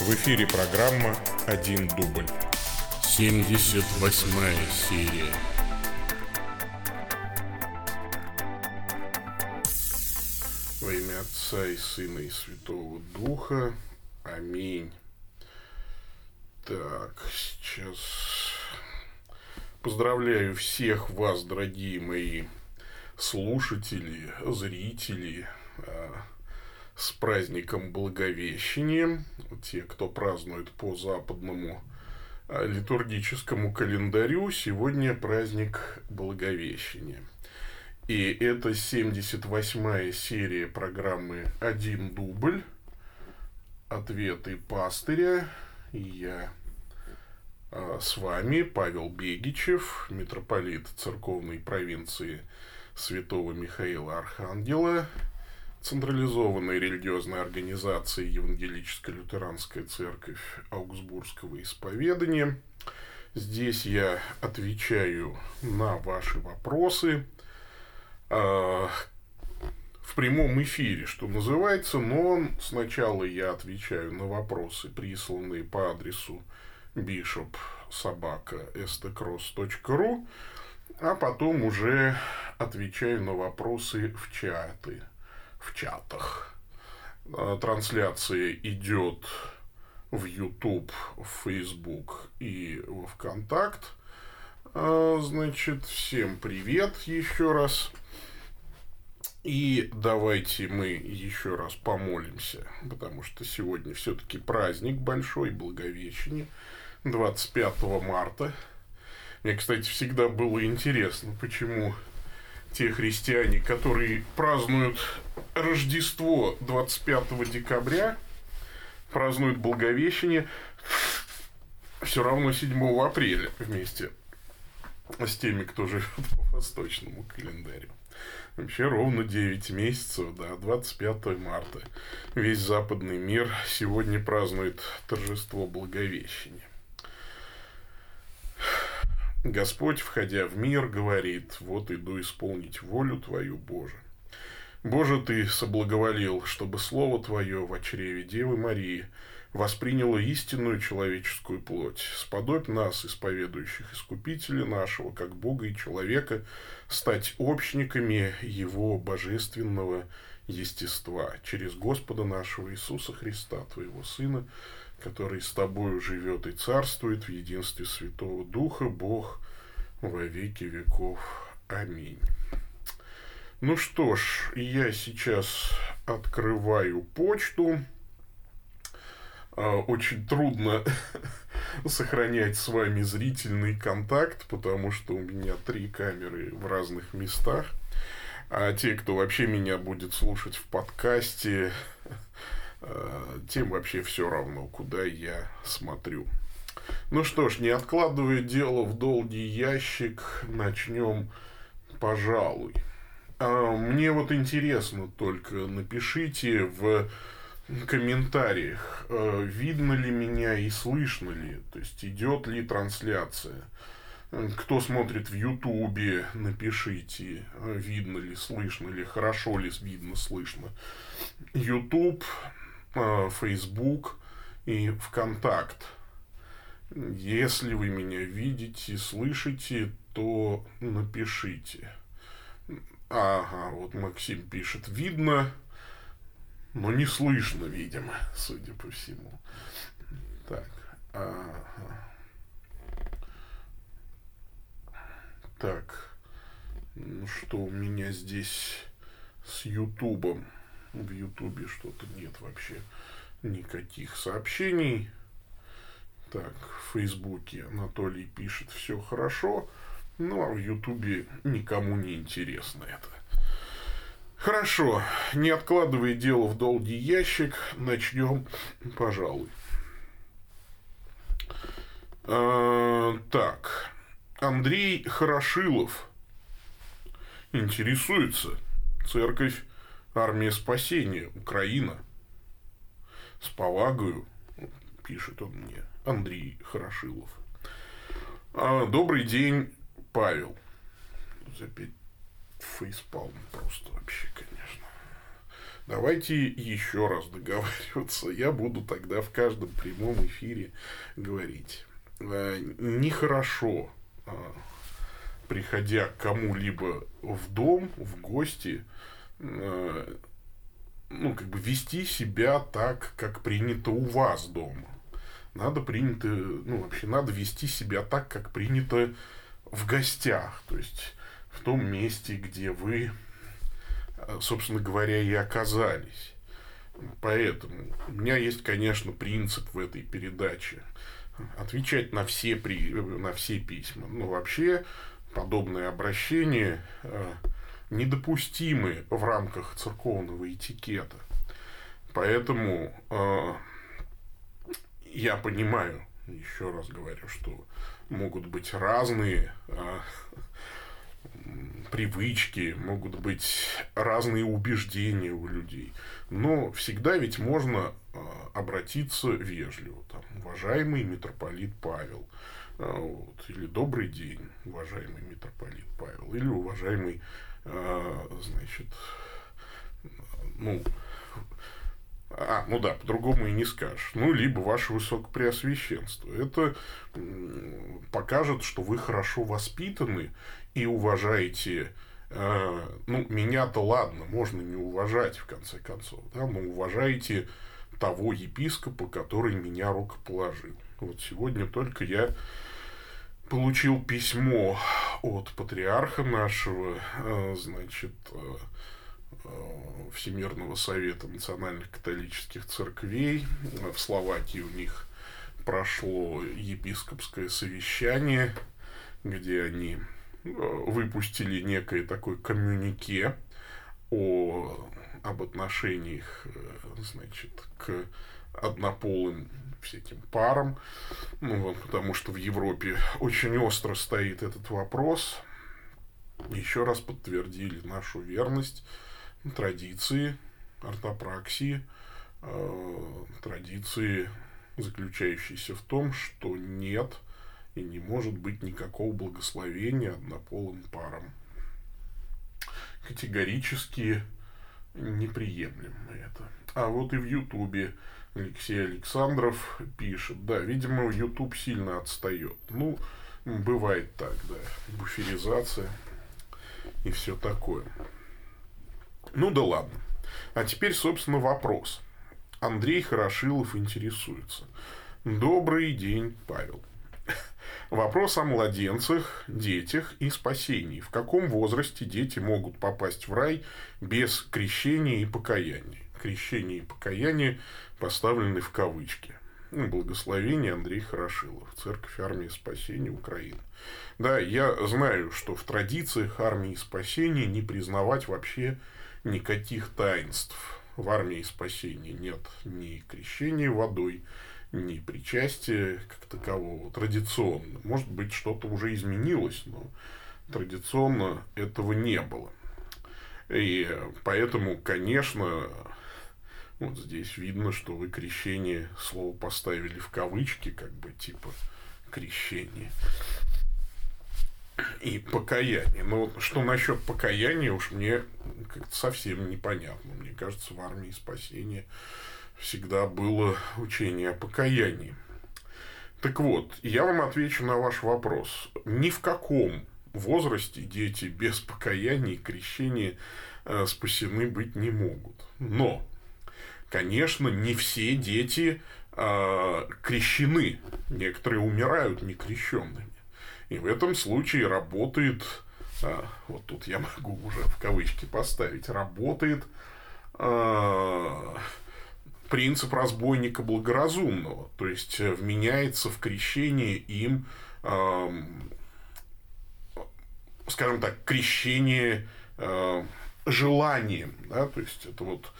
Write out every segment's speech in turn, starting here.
В эфире программа «Один дубль». 78 серия. Во имя Отца и Сына и Святого Духа. Аминь. Так, сейчас поздравляю всех вас, дорогие мои слушатели, зрители, а, с праздником Благовещения. Те, кто празднует по западному а, литургическому календарю, сегодня праздник Благовещения. И это 78-я серия программы «Один дубль». Ответы пастыря. И я а, с вами Павел Бегичев, митрополит церковной провинции Святого Михаила Архангела, централизованной религиозной организации Евангелическая лютеранская церковь Аугсбургского исповедания. Здесь я отвечаю на ваши вопросы а, в прямом эфире, что называется, но сначала я отвечаю на вопросы, присланные по адресу bishop.sobaka.stcross.ru, а потом уже отвечаю на вопросы в чаты, в чатах. А, трансляция идет в YouTube, в Facebook и во ВКонтакт. А, значит, всем привет еще раз. И давайте мы еще раз помолимся, потому что сегодня все-таки праздник большой, Благовещение, 25 марта. Мне, кстати, всегда было интересно, почему те христиане, которые празднуют Рождество 25 декабря, празднуют Благовещение все равно 7 апреля вместе с теми, кто живет по восточному календарю. Вообще ровно 9 месяцев, да, 25 марта. Весь западный мир сегодня празднует торжество Благовещения. Господь, входя в мир, говорит, вот иду исполнить волю Твою, Боже. Боже, Ты соблаговолил, чтобы Слово Твое в чреве Девы Марии восприняло истинную человеческую плоть. Сподобь нас, исповедующих Искупителя нашего, как Бога и человека, стать общниками Его божественного естества через Господа нашего Иисуса Христа, Твоего Сына, который с Тобою живет и царствует в единстве Святого Духа, Бог во веки веков. Аминь. Ну что ж, я сейчас открываю почту. А, очень трудно сохранять с вами зрительный контакт, потому что у меня три камеры в разных местах. А те, кто вообще меня будет слушать в подкасте, тем вообще все равно, куда я смотрю. Ну что ж, не откладывая дело в долгий ящик, начнем, пожалуй. А, мне вот интересно только, напишите в комментариях, э, видно ли меня и слышно ли, то есть идет ли трансляция. Кто смотрит в Ютубе, напишите, видно ли, слышно ли, хорошо ли видно, слышно. Ютуб, Фейсбук и ВКонтакт. Если вы меня видите, слышите, то напишите. Ага, вот Максим пишет, видно, но не слышно, видимо, судя по всему. Так. Ага. Так. Ну что у меня здесь с Ютубом? В Ютубе что-то нет вообще никаких сообщений. Так, в Фейсбуке Анатолий пишет все хорошо, а в Ютубе никому не интересно это. Хорошо, не откладывая дело в долгий ящик, начнем, пожалуй. А, так, Андрей Хорошилов интересуется. Церковь Армия спасения, Украина. С повагою, пишет он мне, Андрей Хорошилов. А, добрый день, Павел. Опять фейспалм просто вообще, конечно. Давайте еще раз договариваться. Я буду тогда в каждом прямом эфире говорить. Э, нехорошо, э, приходя к кому-либо в дом, в гости, э, ну, как бы вести себя так, как принято у вас дома. Надо принято, ну, вообще надо вести себя так, как принято в гостях. То есть в том месте, где вы Э, собственно говоря, и оказались. Поэтому у меня есть, конечно, принцип в этой передаче. Отвечать на все, при, на все письма. Но вообще подобные обращения э, недопустимы в рамках церковного этикета. Поэтому э, я понимаю, еще раз говорю, что могут быть разные э, привычки, могут быть разные убеждения у людей. Но всегда ведь можно а, обратиться вежливо. Там, уважаемый митрополит Павел. А, вот, или добрый день, уважаемый митрополит Павел. Или уважаемый, значит, ну, а, ну да, по-другому и не скажешь. Ну, либо ваше высокопреосвященство. Это покажет, что вы хорошо воспитаны и уважаете э, ну, меня-то ладно, можно не уважать, в конце концов, да, но уважаете того епископа, который меня рукоположил. Вот сегодня только я получил письмо от патриарха нашего, э, значит, э, Всемирного совета национальных католических церквей. В Словакии у них прошло епископское совещание, где они выпустили некое такое коммюнике о, об отношениях значит, к однополым всяким парам, ну, потому что в Европе очень остро стоит этот вопрос. Еще раз подтвердили нашу верность традиции ортопраксии, э, традиции, заключающейся в том, что нет – и не может быть никакого благословения однополым парам. Категорически неприемлемо это. А вот и в Ютубе Алексей Александров пишет, да, видимо, Ютуб сильно отстает. Ну, бывает так, да, буферизация и все такое. Ну да ладно. А теперь, собственно, вопрос. Андрей Хорошилов интересуется. Добрый день, Павел. Вопрос о младенцах, детях и спасении. В каком возрасте дети могут попасть в рай без крещения и покаяния? Крещение и покаяние поставлены в кавычки. Ну, благословение Андрей Хорошилов, Церковь Армии Спасения Украины. Да, я знаю, что в традициях Армии Спасения не признавать вообще никаких таинств. В Армии Спасения нет ни крещения водой, ни причастия как такового традиционно. Может быть, что-то уже изменилось, но традиционно этого не было. И поэтому, конечно, вот здесь видно, что вы крещение слово поставили в кавычки, как бы типа крещение. И покаяние. Но вот что насчет покаяния, уж мне как-то совсем непонятно. Мне кажется, в армии спасения всегда было учение о покаянии. Так вот, я вам отвечу на ваш вопрос. Ни в каком возрасте дети без покаяния и крещения э, спасены быть не могут. Но, конечно, не все дети э, крещены. Некоторые умирают некрещенными. И в этом случае работает, э, вот тут я могу уже в кавычки поставить, работает э, принцип разбойника благоразумного, то есть э, вменяется в крещение им, э, скажем так, крещение э, желанием, да, то есть это вот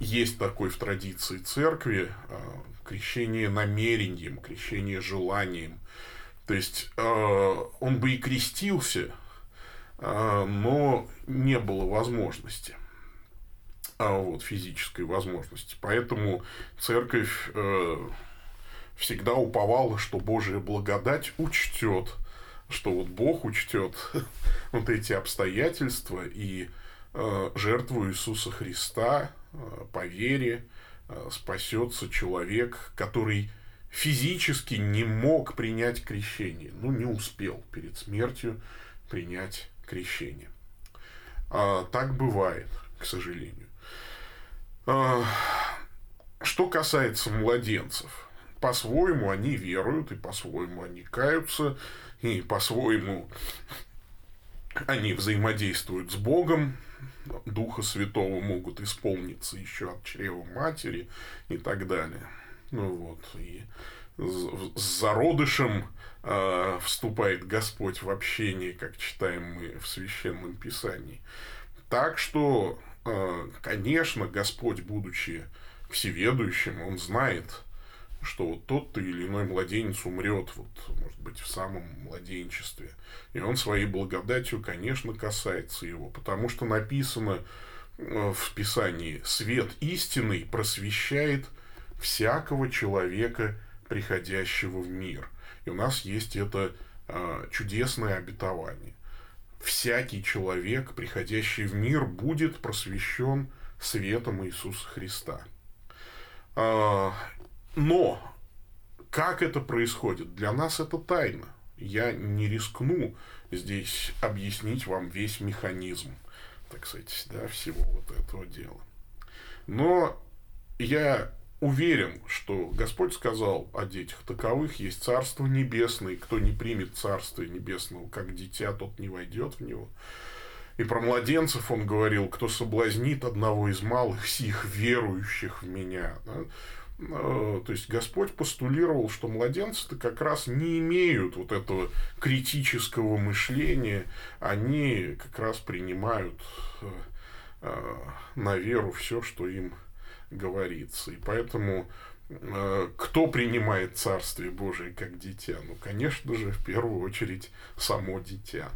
есть такой в традиции церкви э, крещение намерением, крещение желанием, то есть э, он бы и крестился, э, но не было возможности а вот, физической возможности. Поэтому церковь э, всегда уповала, что Божья благодать учтет, что вот Бог учтет вот эти обстоятельства и э, жертву Иисуса Христа э, по вере э, спасется человек, который физически не мог принять крещение, ну, не успел перед смертью принять крещение. А, так бывает, к сожалению. А, что касается младенцев, по-своему они веруют, и по-своему они каются, и по-своему они взаимодействуют с Богом, Духа Святого могут исполниться еще от чрева матери и так далее. Ну вот, и с зародышем э, вступает Господь в общение, как читаем мы в Священном Писании. Так что, э, конечно, Господь, будучи всеведущим, Он знает, что вот тот-то или иной младенец умрет, вот, может быть, в самом младенчестве. И он своей благодатью, конечно, касается его, потому что написано э, в Писании, свет истинный просвещает всякого человека, приходящего в мир. И у нас есть это э, чудесное обетование. Всякий человек, приходящий в мир, будет просвещен светом Иисуса Христа. Но как это происходит? Для нас это тайна. Я не рискну здесь объяснить вам весь механизм, так сказать, да, всего вот этого дела. Но я уверен, что Господь сказал о детях таковых есть Царство Небесное, кто не примет Царство Небесного как дитя, тот не войдет в него. И про младенцев он говорил, кто соблазнит одного из малых сих верующих в меня. Да? Э, то есть Господь постулировал, что младенцы-то как раз не имеют вот этого критического мышления, они как раз принимают э, э, на веру все, что им говорится. И поэтому кто принимает Царствие Божие как дитя? Ну, конечно же, в первую очередь, само дитя.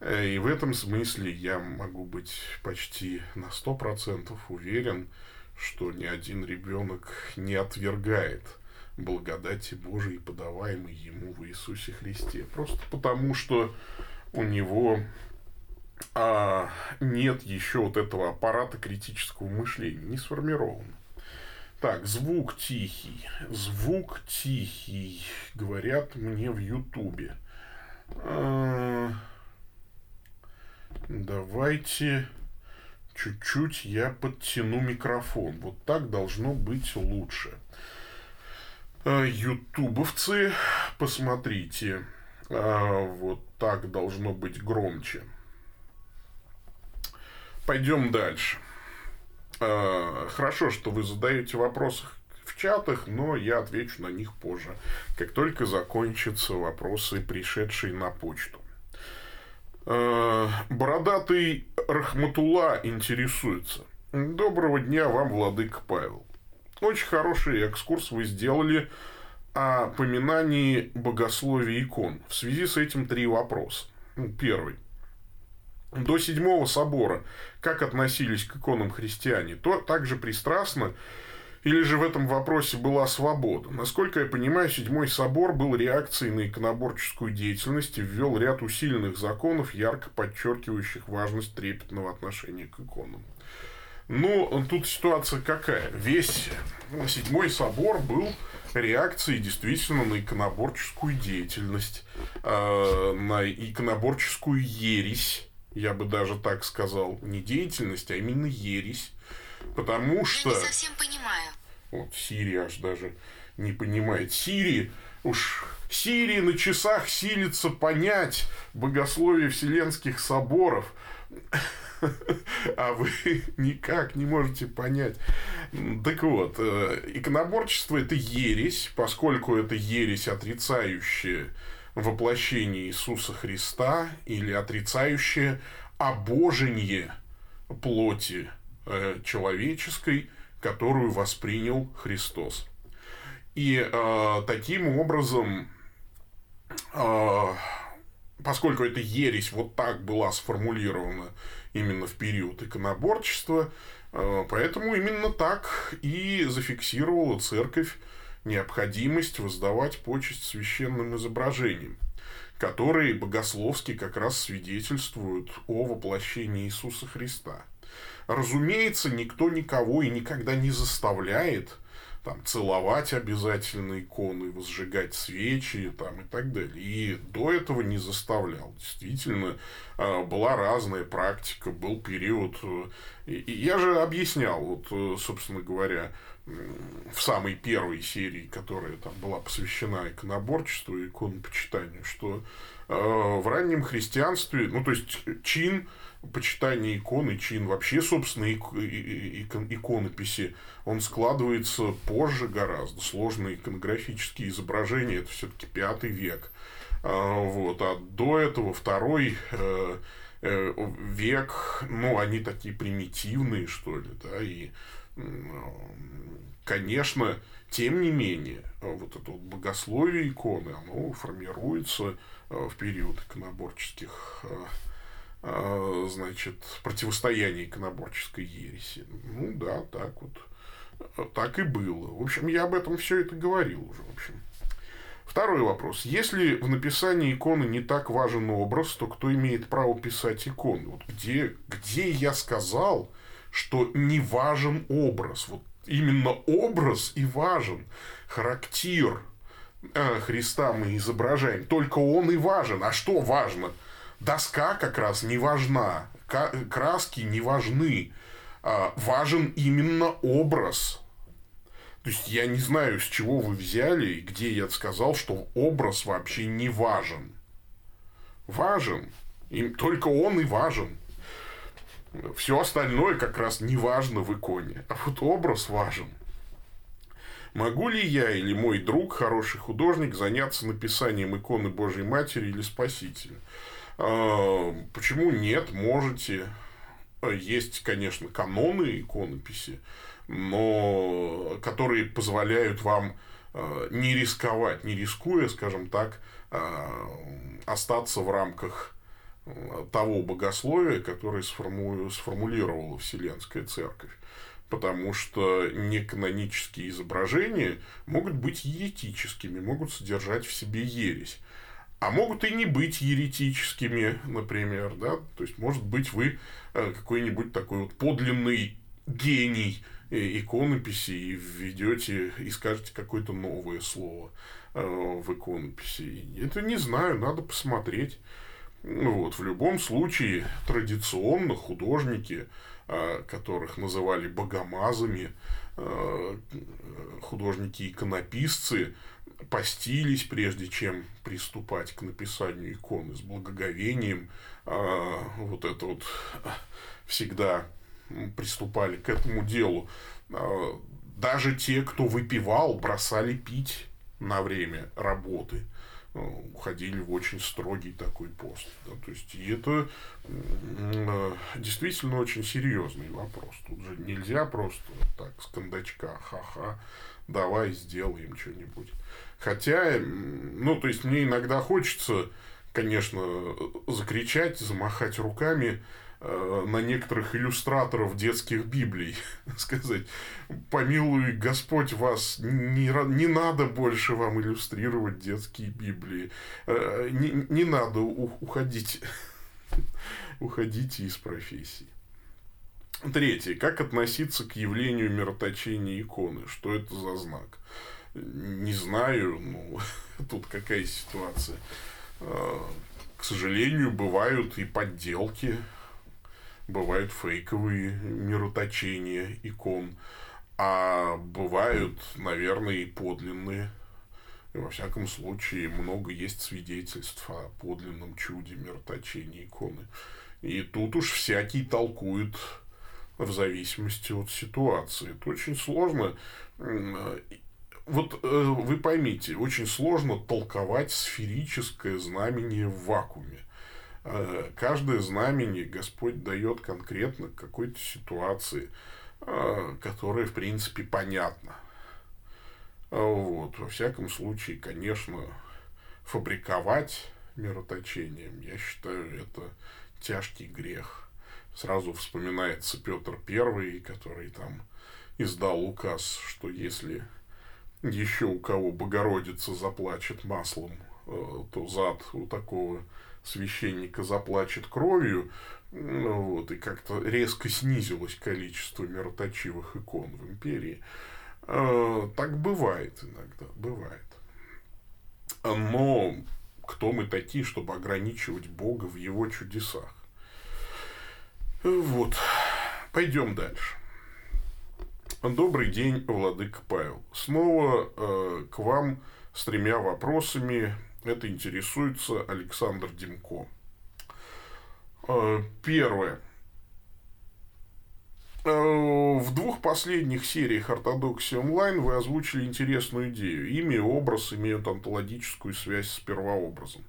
И в этом смысле я могу быть почти на сто процентов уверен, что ни один ребенок не отвергает благодати Божией, подаваемой ему в Иисусе Христе. Просто потому, что у него а, нет еще вот этого аппарата критического мышления, не сформирован. Так, звук тихий. Звук тихий, говорят мне в Ютубе. А, давайте чуть-чуть я подтяну микрофон. Вот так должно быть лучше. А, ютубовцы, посмотрите. А, вот так должно быть громче. Пойдем дальше. А, хорошо, что вы задаете вопросы в чатах, но я отвечу на них позже, как только закончатся вопросы, пришедшие на почту. Э, бородатый Рахматула интересуется. Доброго дня вам, Владыка Павел. Очень хороший экскурс вы сделали о поминании богословия икон. В связи с этим три вопроса. Ну, первый. До седьмого собора как относились к иконам христиане? То также пристрастно или же в этом вопросе была свобода? Насколько я понимаю, Седьмой собор был реакцией на иконоборческую деятельность и ввел ряд усиленных законов, ярко подчеркивающих важность трепетного отношения к иконам. Ну, тут ситуация какая? Весь Седьмой собор был реакцией действительно на иконоборческую деятельность, э, на иконоборческую ересь, я бы даже так сказал, не деятельность, а именно ересь. Потому что... Я не совсем понимаю. Вот Сирия аж даже не понимает. Сирии, уж Сирии на часах силится понять богословие Вселенских соборов. А вы никак не можете понять. Так вот, э, иконоборчество – это ересь, поскольку это ересь, отрицающая воплощение Иисуса Христа или отрицающее обожение плоти Э, человеческой, которую воспринял Христос. И э, таким образом, э, поскольку эта ересь вот так была сформулирована именно в период иконоборчества, э, поэтому именно так и зафиксировала церковь необходимость воздавать почесть священным изображениям. которые богословски как раз свидетельствуют о воплощении Иисуса Христа. Разумеется, никто никого и никогда не заставляет там, целовать обязательно иконы, возжигать свечи там, и так далее. И до этого не заставлял. Действительно, а, была разная практика, был период. Э, и я же объяснял, вот, э, собственно говоря, в самой первой серии, которая там была посвящена иконоборчеству и иконопочитанию, что э, в раннем христианстве, ну, то есть чин почитание иконы, чин вообще, собственно, икон, иконописи, он складывается позже гораздо. Сложные иконографические изображения, это все-таки пятый век. А, вот. А до этого второй э, э, век, ну, они такие примитивные, что ли, да, и, конечно, тем не менее, вот это вот богословие иконы, оно формируется э, в период иконоборческих значит, противостояние иконоборческой ереси. Ну да, так вот. Так и было. В общем, я об этом все это говорил уже, в общем. Второй вопрос. Если в написании иконы не так важен образ, то кто имеет право писать иконы? Вот где, где я сказал, что не важен образ? Вот именно образ и важен. Характер э, Христа мы изображаем. Только он и важен. А что важно? Доска как раз не важна, краски не важны. А, важен именно образ. То есть я не знаю, с чего вы взяли и где я сказал, что образ вообще не важен. Важен. Им только он и важен. Все остальное как раз не важно в иконе. А вот образ важен. Могу ли я или мой друг, хороший художник, заняться написанием иконы Божьей Матери или Спасителя? А, почему нет? Можете. Есть, конечно, каноны иконописи, но которые позволяют вам а, не рисковать, не рискуя, скажем так, а, остаться в рамках того богословия, которое сформулировала Вселенская Церковь. Потому что неканонические изображения могут быть еретическими, могут содержать в себе ересь а могут и не быть еретическими, например, да, то есть, может быть, вы э, какой-нибудь такой вот подлинный гений э, иконописи и введете и скажете какое-то новое слово э, в иконописи. Это не знаю, надо посмотреть. Вот, в любом случае, традиционно художники, которых называли богомазами, художники-иконописцы, постились, прежде чем приступать к написанию иконы с благоговением. А, вот это вот всегда приступали к этому делу. А, даже те, кто выпивал, бросали пить на время работы уходили в очень строгий такой пост. Да, то есть, и это действительно очень серьезный вопрос. Тут же нельзя просто так с кондачка, ха-ха, давай сделаем что-нибудь. Хотя, ну, то есть, мне иногда хочется, конечно, закричать, замахать руками э, на некоторых иллюстраторов детских Библий, сказать, помилуй Господь вас, не, не надо больше вам иллюстрировать детские Библии, э, не, не надо уходить, уходите из профессии. Третье. Как относиться к явлению мироточения иконы? Что это за знак? Не знаю, ну, тут какая ситуация. А, к сожалению, бывают и подделки, бывают фейковые мироточения икон, а бывают, наверное, и подлинные. И во всяком случае, много есть свидетельств о подлинном чуде мироточения иконы. И тут уж всякий толкует в зависимости от ситуации. Это очень сложно. Вот э, вы поймите, очень сложно толковать сферическое знамение в вакууме. Э, каждое знамение Господь дает конкретно какой-то ситуации, э, которая, в принципе, понятна. Вот. Во всяком случае, конечно, фабриковать мироточением, я считаю, это тяжкий грех сразу вспоминается Петр I, который там издал указ, что если еще у кого Богородица заплачет маслом то зад у такого священника заплачет кровью, ну, вот, и как-то резко снизилось количество мироточивых икон в империи. Э, так бывает иногда, бывает. Но кто мы такие, чтобы ограничивать Бога в его чудесах? Вот. Пойдем дальше. Добрый день, Владыка Павел. Снова э, к вам с тремя вопросами. Это интересуется Александр Демко. Э, первое. Э, в двух последних сериях «Ортодоксии онлайн» вы озвучили интересную идею. Имя и образ имеют онтологическую связь с первообразом.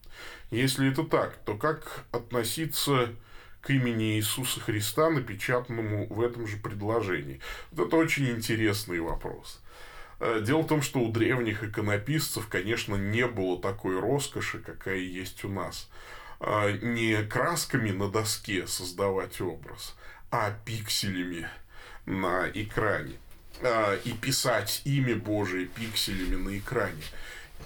Если это так, то как относиться имени Иисуса Христа, напечатанному в этом же предложении? Вот это очень интересный вопрос. Э, дело в том, что у древних иконописцев, конечно, не было такой роскоши, какая есть у нас – а, не красками на доске создавать образ, а пикселями на экране. А, и писать имя Божие пикселями на экране.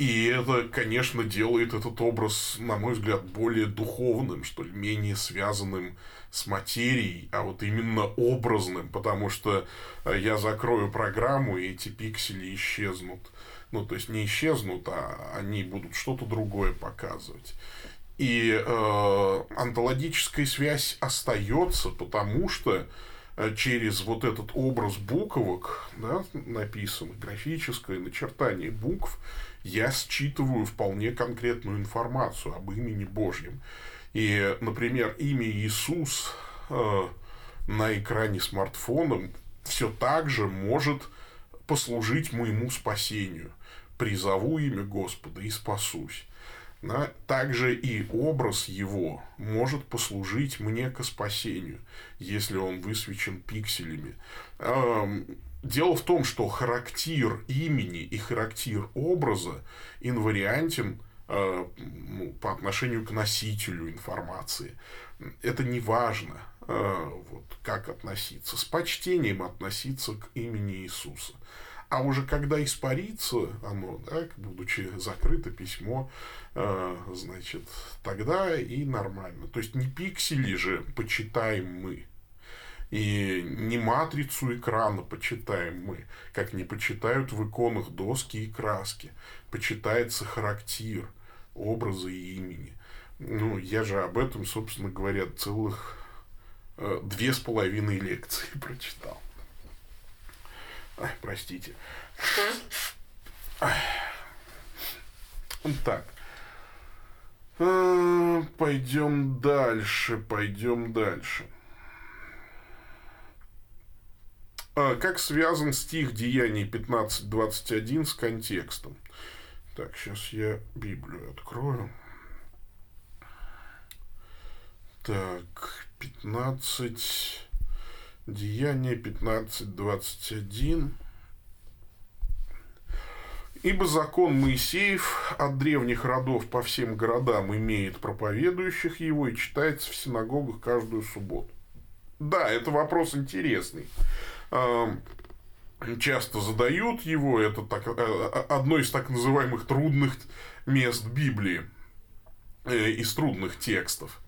И это, конечно, делает этот образ, на мой взгляд, более духовным, что ли, менее связанным с материей, а вот именно образным, потому что а, я закрою программу, и эти пиксели исчезнут. Ну, то есть не исчезнут, а они будут что-то другое показывать. И э, онтологическая связь остается, потому что э, через вот этот образ буквок, да, написанных, графическое начертание букв, я считываю вполне конкретную информацию об имени Божьем. И, например, имя Иисус э, на экране смартфона все так же может послужить моему спасению. Призову имя Господа и спасусь да, также и образ его может послужить мне к спасению, если он высвечен пикселями. Дело в том, что характер имени и характер образа инвариантен э, ну, по отношению к носителю информации. Это не важно, э, вот, как относиться. С почтением относиться к имени Иисуса. А уже когда испарится оно, да, будучи закрыто письмо, э, значит, тогда и нормально. То есть не пиксели же почитаем мы. И не матрицу экрана почитаем мы, как не почитают в иконах доски и краски. Почитается характер, образы и имени. Ну, я же об этом, собственно говоря, целых э, две с половиной лекции прочитал. Ай, простите. Так. А, пойдем дальше, пойдем дальше. А, как связан стих Деяний 15.21 с контекстом? Так, сейчас я Библию открою. Так, 15... Деяние 15.21. Ибо закон Моисеев от древних родов по всем городам имеет проповедующих его и читается в синагогах каждую субботу. Да, это вопрос интересный. Часто задают его, это так, э, э, одно из так называемых трудных мест Библии, э, из трудных текстов.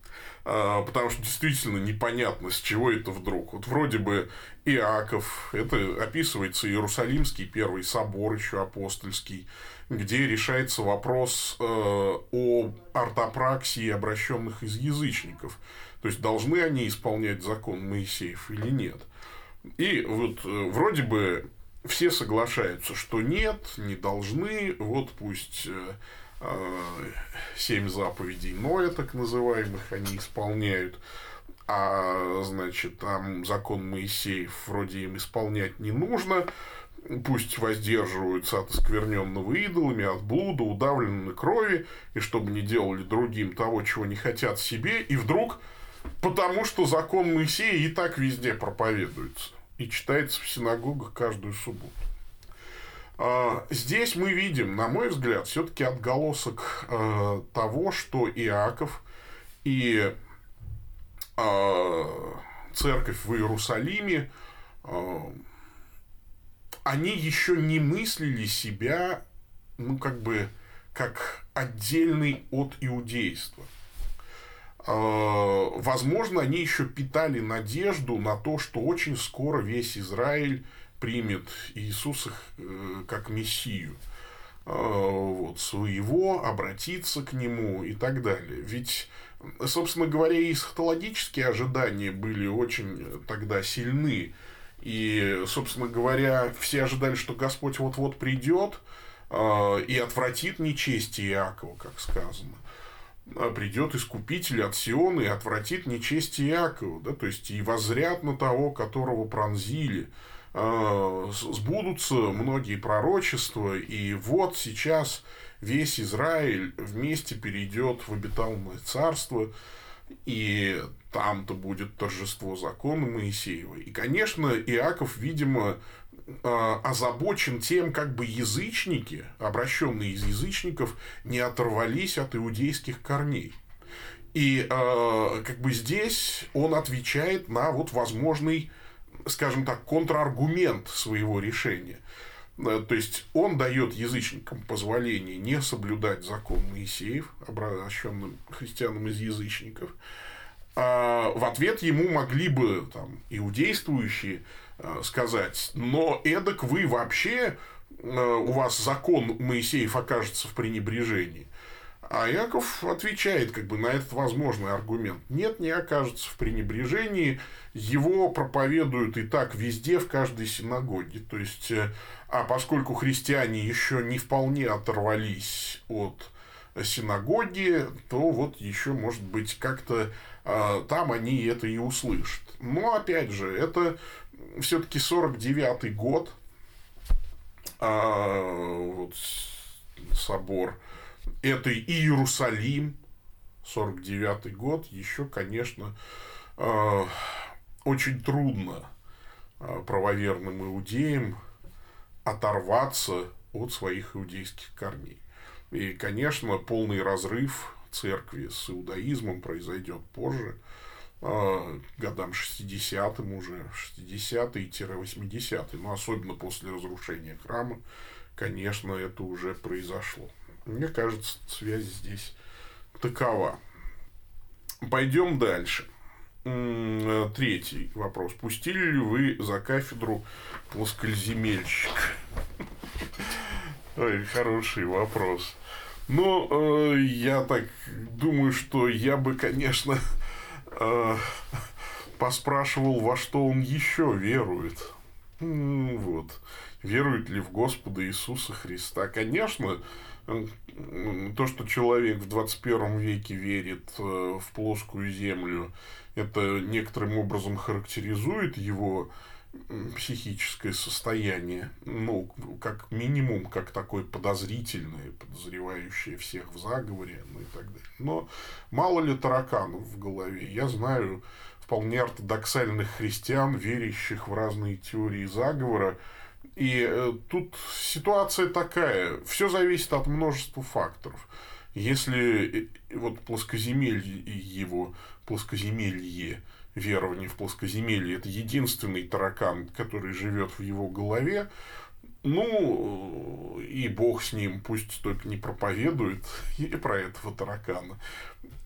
Потому что действительно непонятно, с чего это вдруг. Вот вроде бы Иаков, это описывается Иерусалимский первый собор еще апостольский, где решается вопрос о ортопраксии обращенных из язычников. То есть, должны они исполнять закон Моисеев или нет. И вот э, вроде бы все соглашаются, что нет, не должны, вот пусть э, семь заповедей Ноя, так называемых, они исполняют. А, значит, там закон Моисеев вроде им исполнять не нужно. Пусть воздерживаются от оскверненного идолами, от блуда, удавленной крови, и чтобы не делали другим того, чего не хотят себе, и вдруг, потому что закон Моисея и так везде проповедуется и читается в синагогах каждую субботу. А, здесь мы видим, на мой взгляд, все-таки отголосок э, того, что Иаков и а, церковь в Иерусалиме, а, они еще не мыслили себя, ну, как бы, как отдельный от иудейства. А, возможно, они еще питали надежду на то, что очень скоро весь Израиль примет Иисуса э, как Мессию а, вот, своего, обратиться к нему и так далее. Ведь, собственно говоря, и эсхатологические ожидания были очень тогда сильны. И, собственно говоря, все ожидали, что Господь вот-вот придет э, и отвратит нечестие Иакова, как сказано. А придет искупитель от Сиона и отвратит нечестие Иакова, да, то есть и возрят на того, которого пронзили. Э, сбудутся многие пророчества, и вот сейчас весь Израиль вместе перейдет в обетованное царство, и там-то будет торжество закона Моисеева. И, конечно, Иаков, видимо, а, озабочен тем, как бы язычники, обращенные из язычников, не оторвались от иудейских корней. И э, как бы здесь он отвечает на вот возможный, скажем так, контраргумент своего решения. Э, то есть он дает язычникам позволение не соблюдать закон Моисеев, обращенным христианам из язычников. А в ответ ему могли бы там, иудействующие сказать, но эдак вы вообще, э, у вас закон Моисеев окажется в пренебрежении. А Яков отвечает как бы на этот возможный аргумент. Нет, не окажется в пренебрежении. Его проповедуют и так везде, в каждой синагоге. То есть, э, а поскольку христиане еще не вполне оторвались от синагоги, то вот еще, может быть, как-то э, там они это и услышат. Но, опять же, это все-таки 49-й год, э, вот, собор это Иерусалим, 49 год, еще, конечно, э, очень трудно э, правоверным иудеям оторваться от своих иудейских корней. И, конечно, полный разрыв церкви с иудаизмом произойдет позже, годам 60-м уже, 60-е-80-е, но особенно после разрушения храма, конечно, это уже произошло. Мне кажется, связь здесь такова. Пойдем дальше. Третий вопрос. Пустили ли вы за кафедру плоскоземельщик? Ой, хороший вопрос. Ну, э, я так думаю, что я бы, конечно, э, поспрашивал, во что он еще верует. Вот. Верует ли в Господа Иисуса Христа? Конечно, то, что человек в 21 веке верит э, в плоскую землю, это некоторым образом характеризует его психическое состояние, ну, как минимум, как такое подозрительное, подозревающее всех в заговоре, ну и так далее. Но мало ли тараканов в голове. Я знаю вполне ортодоксальных христиан, верящих в разные теории заговора, и э, тут ситуация такая, все зависит от множества факторов. Если э, вот плоскоземелье его, плоскоземелье, верование в плоскоземелье, это единственный таракан, который живет в его голове, ну, и бог с ним, пусть только не проповедует и про этого таракана.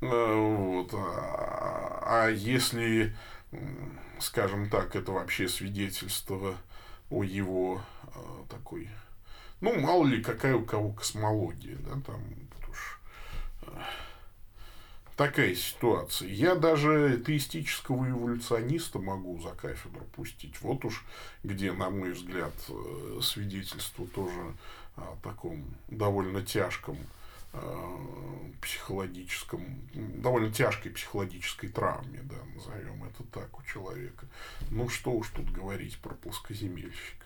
Э, вот. А, а если, скажем так, это вообще свидетельство о его э, такой, ну, мало ли, какая у кого космология, да, там, уж, э, такая ситуация. Я даже теистического эволюциониста могу за кафедру пустить. Вот уж где, на мой взгляд, э, свидетельство тоже о таком довольно тяжком э, психологическом, довольно тяжкой психологической травме, да, назовем это так, у человека. Ну, что уж тут говорить про плоскоземельщика.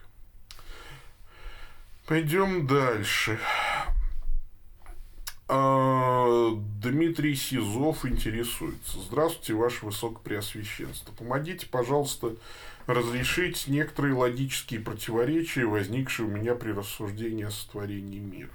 Пойдем дальше. А, Дмитрий Сизов интересуется. Здравствуйте, Ваше Высокопреосвященство. Помогите, пожалуйста, разрешить некоторые логические противоречия, возникшие у меня при рассуждении о сотворении мира.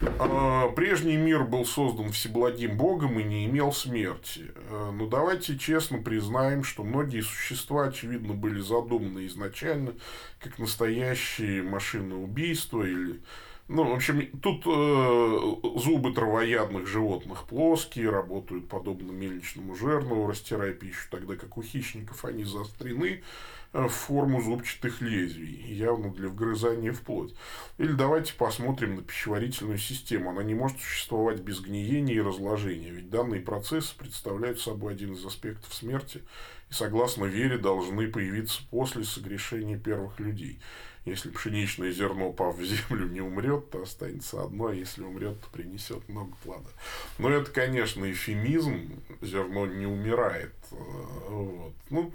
А, прежний мир был создан всеблагим Богом и не имел смерти. А, но давайте честно признаем, что многие существа, очевидно, были задуманы изначально как настоящие машины убийства или Ну, в общем, тут э, зубы травоядных животных плоские, работают подобно мельничному жернову, растирая пищу, тогда как у хищников они заострены э, в форму зубчатых лезвий, явно для вгрызания в плоть. Или давайте посмотрим на пищеварительную систему. Она не может существовать без гниения и разложения, ведь данные процессы представляют собой один из аспектов смерти и, согласно вере, должны появиться после согрешения первых людей – если пшеничное зерно, упав в землю, не умрет, то останется одно, а если умрет, то принесет много плода. Но это, конечно, эфемизм, зерно не умирает. Вот. Ну,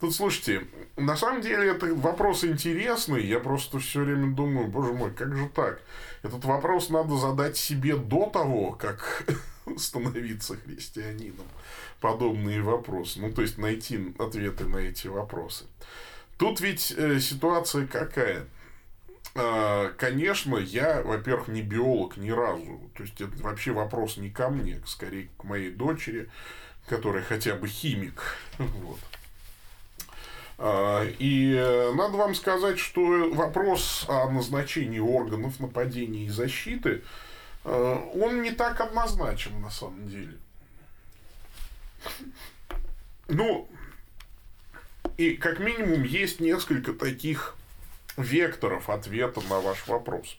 тут, слушайте, на самом деле это вопрос интересный, я просто все время думаю, боже мой, как же так? Этот вопрос надо задать себе до того, как становиться христианином. Подобные вопросы. Ну, то есть найти ответы на эти вопросы. Тут ведь э, ситуация какая? Э, конечно, я, во-первых, не биолог ни разу. То есть, это вообще вопрос не ко мне, скорее к моей дочери, которая хотя бы химик. Вот. А, и э, надо вам сказать, что вопрос о назначении органов нападения и защиты, э, он не так однозначен на самом деле. Ну, и как минимум есть несколько таких векторов ответа на ваш вопрос.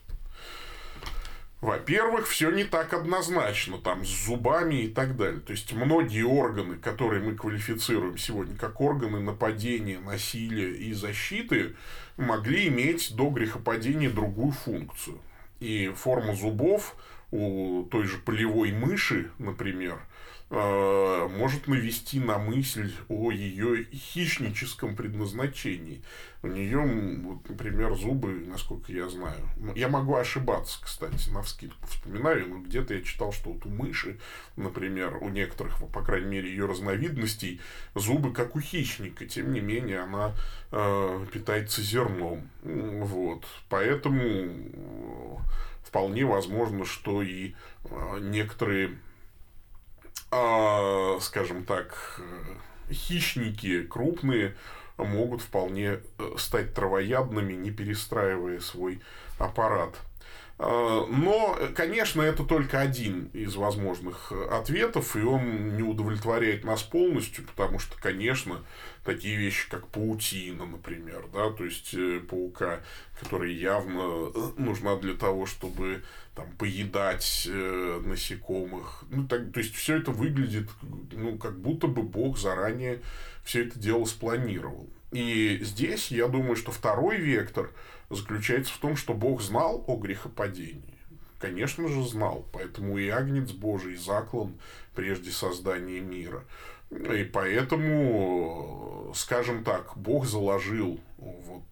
Во-первых, все не так однозначно, там, с зубами и так далее. То есть, многие органы, которые мы квалифицируем сегодня как органы нападения, насилия и защиты, могли иметь до грехопадения другую функцию. И форма зубов у той же полевой мыши, например, может навести на мысль о ее хищническом предназначении. У нее, вот, например, зубы, насколько я знаю. Ну, я могу ошибаться, кстати, на вскидку вспоминаю, но где-то я читал, что вот у мыши, например, у некоторых, по крайней мере, ее разновидностей, зубы как у хищника. Тем не менее, она э, питается зерном. Вот. Поэтому э, вполне возможно, что и э, некоторые а, скажем так, хищники крупные могут вполне э, стать травоядными, не перестраивая свой аппарат. А, но, конечно, это только один из возможных ответов, и он не удовлетворяет нас полностью, потому что, конечно, такие вещи, как паутина, например, да, то есть э, паука, которая явно э, нужна для того, чтобы там, поедать э, насекомых. Ну, так, то есть, все это выглядит, ну, как будто бы Бог заранее все это дело спланировал. И здесь, я думаю, что второй вектор заключается в том, что Бог знал о грехопадении. Конечно же, знал. Поэтому и Агнец Божий заклан прежде создания мира. И поэтому, скажем так, Бог заложил вот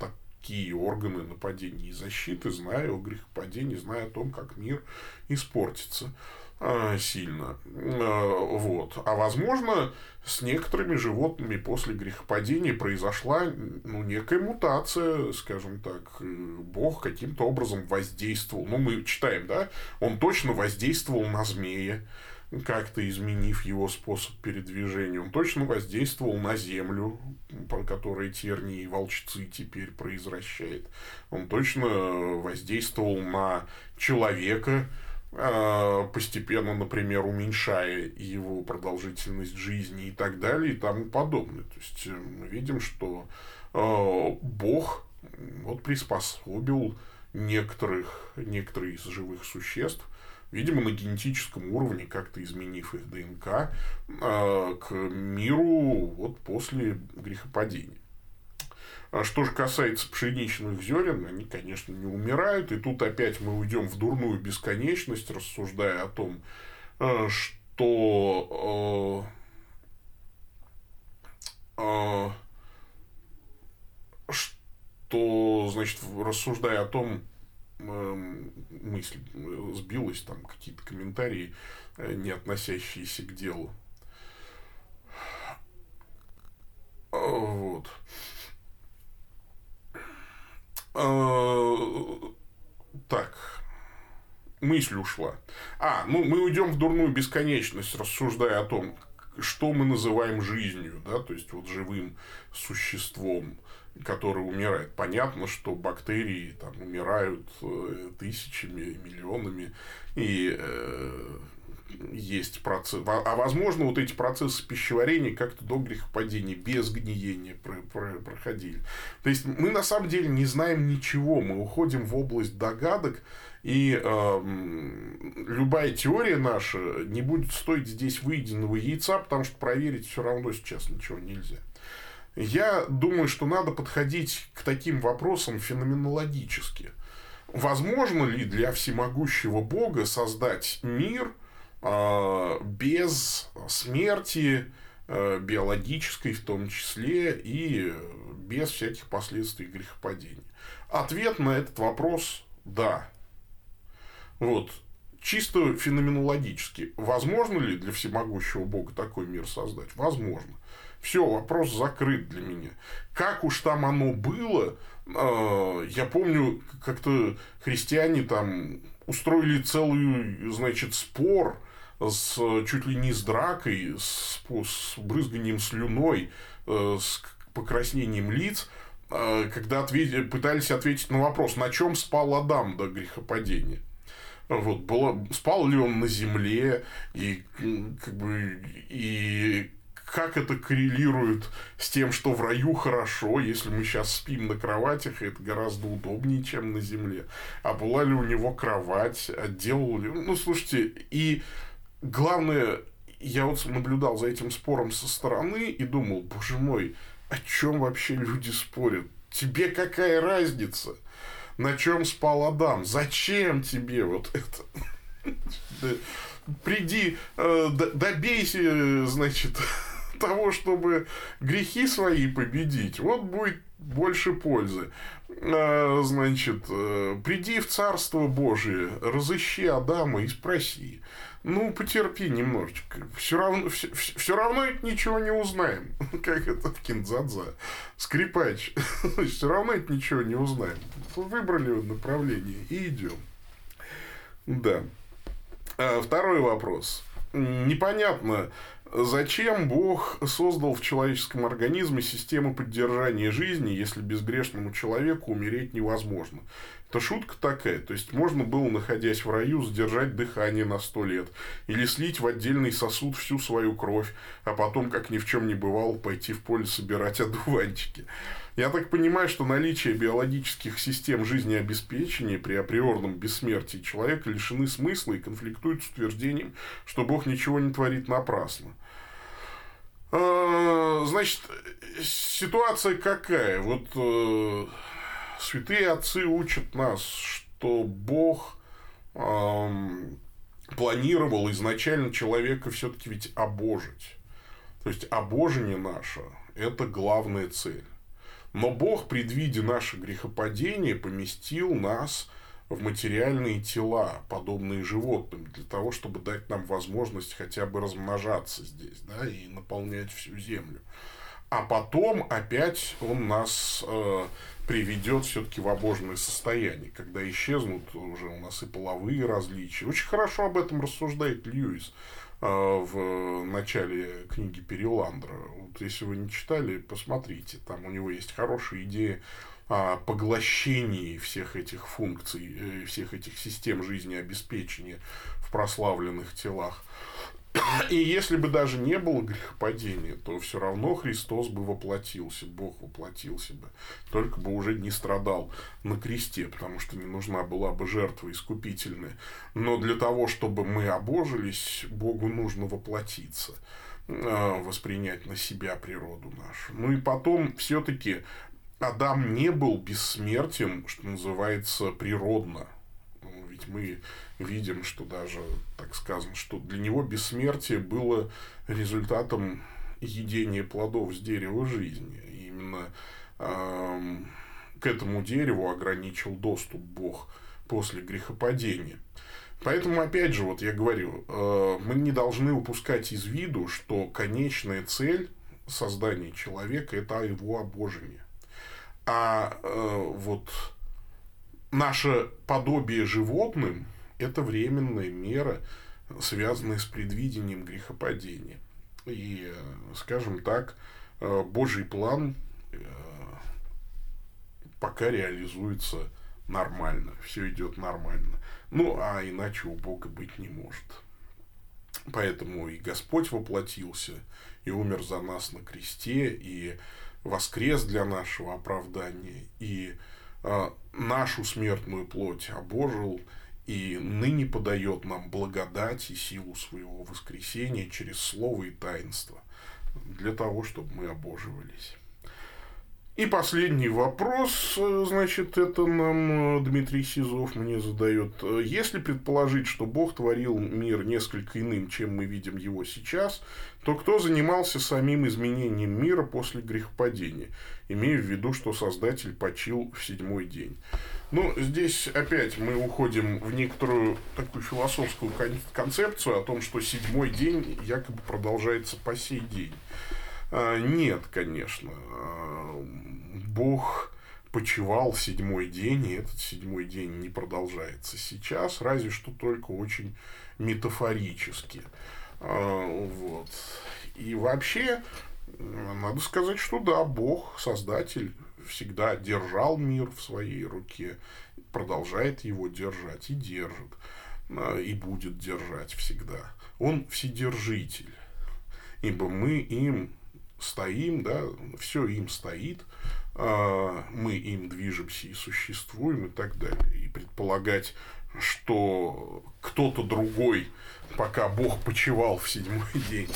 так, такие органы нападения и защиты, зная о грехопадении, зная о том, как мир испортится сильно. А, вот. А возможно, с некоторыми животными после грехопадения произошла ну, некая мутация, скажем так. Бог каким-то образом воздействовал. Ну, мы читаем, да? Он точно воздействовал на змея как-то изменив его способ передвижения. Он точно воздействовал на землю, по которой тернии и волчцы теперь произвращает. Он точно воздействовал на человека, а, постепенно, например, уменьшая его продолжительность жизни и так далее и тому подобное. То есть э, мы видим, что а, Бог вот приспособил некоторых, некоторые из живых существ видимо, на генетическом уровне, как-то изменив их ДНК, а, к миру вот после грехопадения. А что же касается пшеничных зерен, они, конечно, не умирают. И тут опять мы уйдем в дурную бесконечность, рассуждая о том, а, что что, значит, рассуждая о том, мысль э, сбилась, там какие-то комментарии, э, не относящиеся к делу. Вот. А, так. Мысль ушла. А, ну мы уйдем в дурную бесконечность, рассуждая о том, что мы называем жизнью, да, то есть вот живым существом, которое умирает. Понятно, что бактерии там умирают э, тысячами, миллионами, и э, есть процесс. А возможно, вот эти процессы пищеварения как-то до грехопадения без гниения проходили. То есть мы на самом деле не знаем ничего, мы уходим в область догадок, и э, любая теория наша не будет стоить здесь выеденного яйца, потому что проверить все равно сейчас ничего нельзя. Я думаю, что надо подходить к таким вопросам феноменологически. Возможно ли для всемогущего Бога создать мир – без смерти э, биологической в том числе и без всяких последствий грехопадения? Ответ на этот вопрос – да. Вот. Чисто феноменологически. Возможно ли для всемогущего Бога такой мир создать? Возможно. Все, вопрос закрыт для меня. Как уж там оно было, э, я помню, как-то христиане там устроили целый, значит, спор с чуть ли не с дракой, с, с брызганием слюной, э, с покраснением лиц, э, когда ответ... пытались ответить на вопрос, на чем спал Адам до грехопадения. Вот, было, спал ли он на земле, и, как бы, и как это коррелирует с тем, что в раю хорошо, если мы сейчас спим на кроватях, это гораздо удобнее, чем на земле. А была ли у него кровать, отделал ли... Ну, слушайте, и главное, я вот наблюдал за этим спором со стороны и думал, боже мой, о чем вообще люди спорят? Тебе какая разница? На чем спал Адам? Зачем тебе вот это? Приди, э, добейся, значит, того, чтобы грехи свои победить. Вот будет больше пользы. Э, значит, э, приди в Царство Божие, разыщи Адама и спроси. Ну, потерпи немножечко. Все равно, все, все равно ничего не узнаем. Как это в Кинзадза. Скрипач. Все равно это ничего не узнаем. Выбрали направление и идем. Да. А, второй вопрос. Непонятно, Зачем Бог создал в человеческом организме систему поддержания жизни, если безгрешному человеку умереть невозможно? Это шутка такая. То есть, можно было, находясь в раю, сдержать дыхание на сто лет. Или слить в отдельный сосуд всю свою кровь, а потом, как ни в чем не бывало, пойти в поле собирать одуванчики. Я так понимаю, что наличие биологических систем жизнеобеспечения при априорном бессмертии человека лишены смысла и конфликтуют с утверждением, что Бог ничего не творит напрасно. А, значит, ситуация какая? Вот э, святые отцы учат нас, что Бог планировал изначально человека все-таки ведь обожить. То есть обожение наше – это главная цель. Но Бог, предвидя наше грехопадение, поместил нас в материальные тела, подобные животным, для того, чтобы дать нам возможность хотя бы размножаться здесь, да, и наполнять всю землю. А потом опять он нас э, приведет все-таки в обоженное состояние, когда исчезнут уже у нас и половые различия. Очень хорошо об этом рассуждает Льюис э, в начале книги Переландра. Вот если вы не читали, посмотрите. Там у него есть хорошая идея о поглощении всех этих функций, э, всех этих систем жизнеобеспечения в прославленных телах. И если бы даже не было грехопадения, то все равно Христос бы воплотился, Бог воплотился бы, только бы уже не страдал на кресте, потому что не нужна была бы жертва искупительная. Но для того, чтобы мы обожились, Богу нужно воплотиться э, воспринять на себя природу нашу. Ну и потом все-таки Адам не был бессмертен, что называется, природно. Ведь мы видим, что даже, так сказано, что для него бессмертие было результатом едения плодов с дерева жизни. И именно э, к этому дереву ограничил доступ Бог после грехопадения. Поэтому, опять же, вот я говорю, э, мы не должны упускать из виду, что конечная цель создания человека – это его обожение. А э, вот наше подобие животным – это временная мера, связанная с предвидением грехопадения. И, скажем так, Божий план пока реализуется нормально, все идет нормально. Ну, а иначе у Бога быть не может. Поэтому и Господь воплотился, и умер за нас на кресте, и воскрес для нашего оправдания, и э, нашу смертную плоть обожил, и ныне подает нам благодать и силу своего воскресения через слово и таинство, для того, чтобы мы обоживались. И последний вопрос, э, значит, это нам э, Дмитрий Сизов мне задает. Если предположить, что Бог творил мир несколько иным, чем мы видим его сейчас, то кто занимался самим изменением мира после грехопадения, имея в виду, что Создатель почил в седьмой день? Ну, здесь опять мы уходим в некоторую такую философскую концепцию о том, что седьмой день якобы продолжается по сей день. А, нет, конечно. А, Бог почевал седьмой день, и этот седьмой день не продолжается сейчас, разве что только очень метафорически. А, вот. И вообще, надо сказать, что да, Бог, Создатель, всегда держал мир в своей руке, продолжает его держать и держит, и будет держать всегда. Он вседержитель, ибо мы им стоим, да, все им стоит, а, мы им движемся и существуем и так далее. И предполагать, что кто-то другой, пока Бог почевал в седьмой день,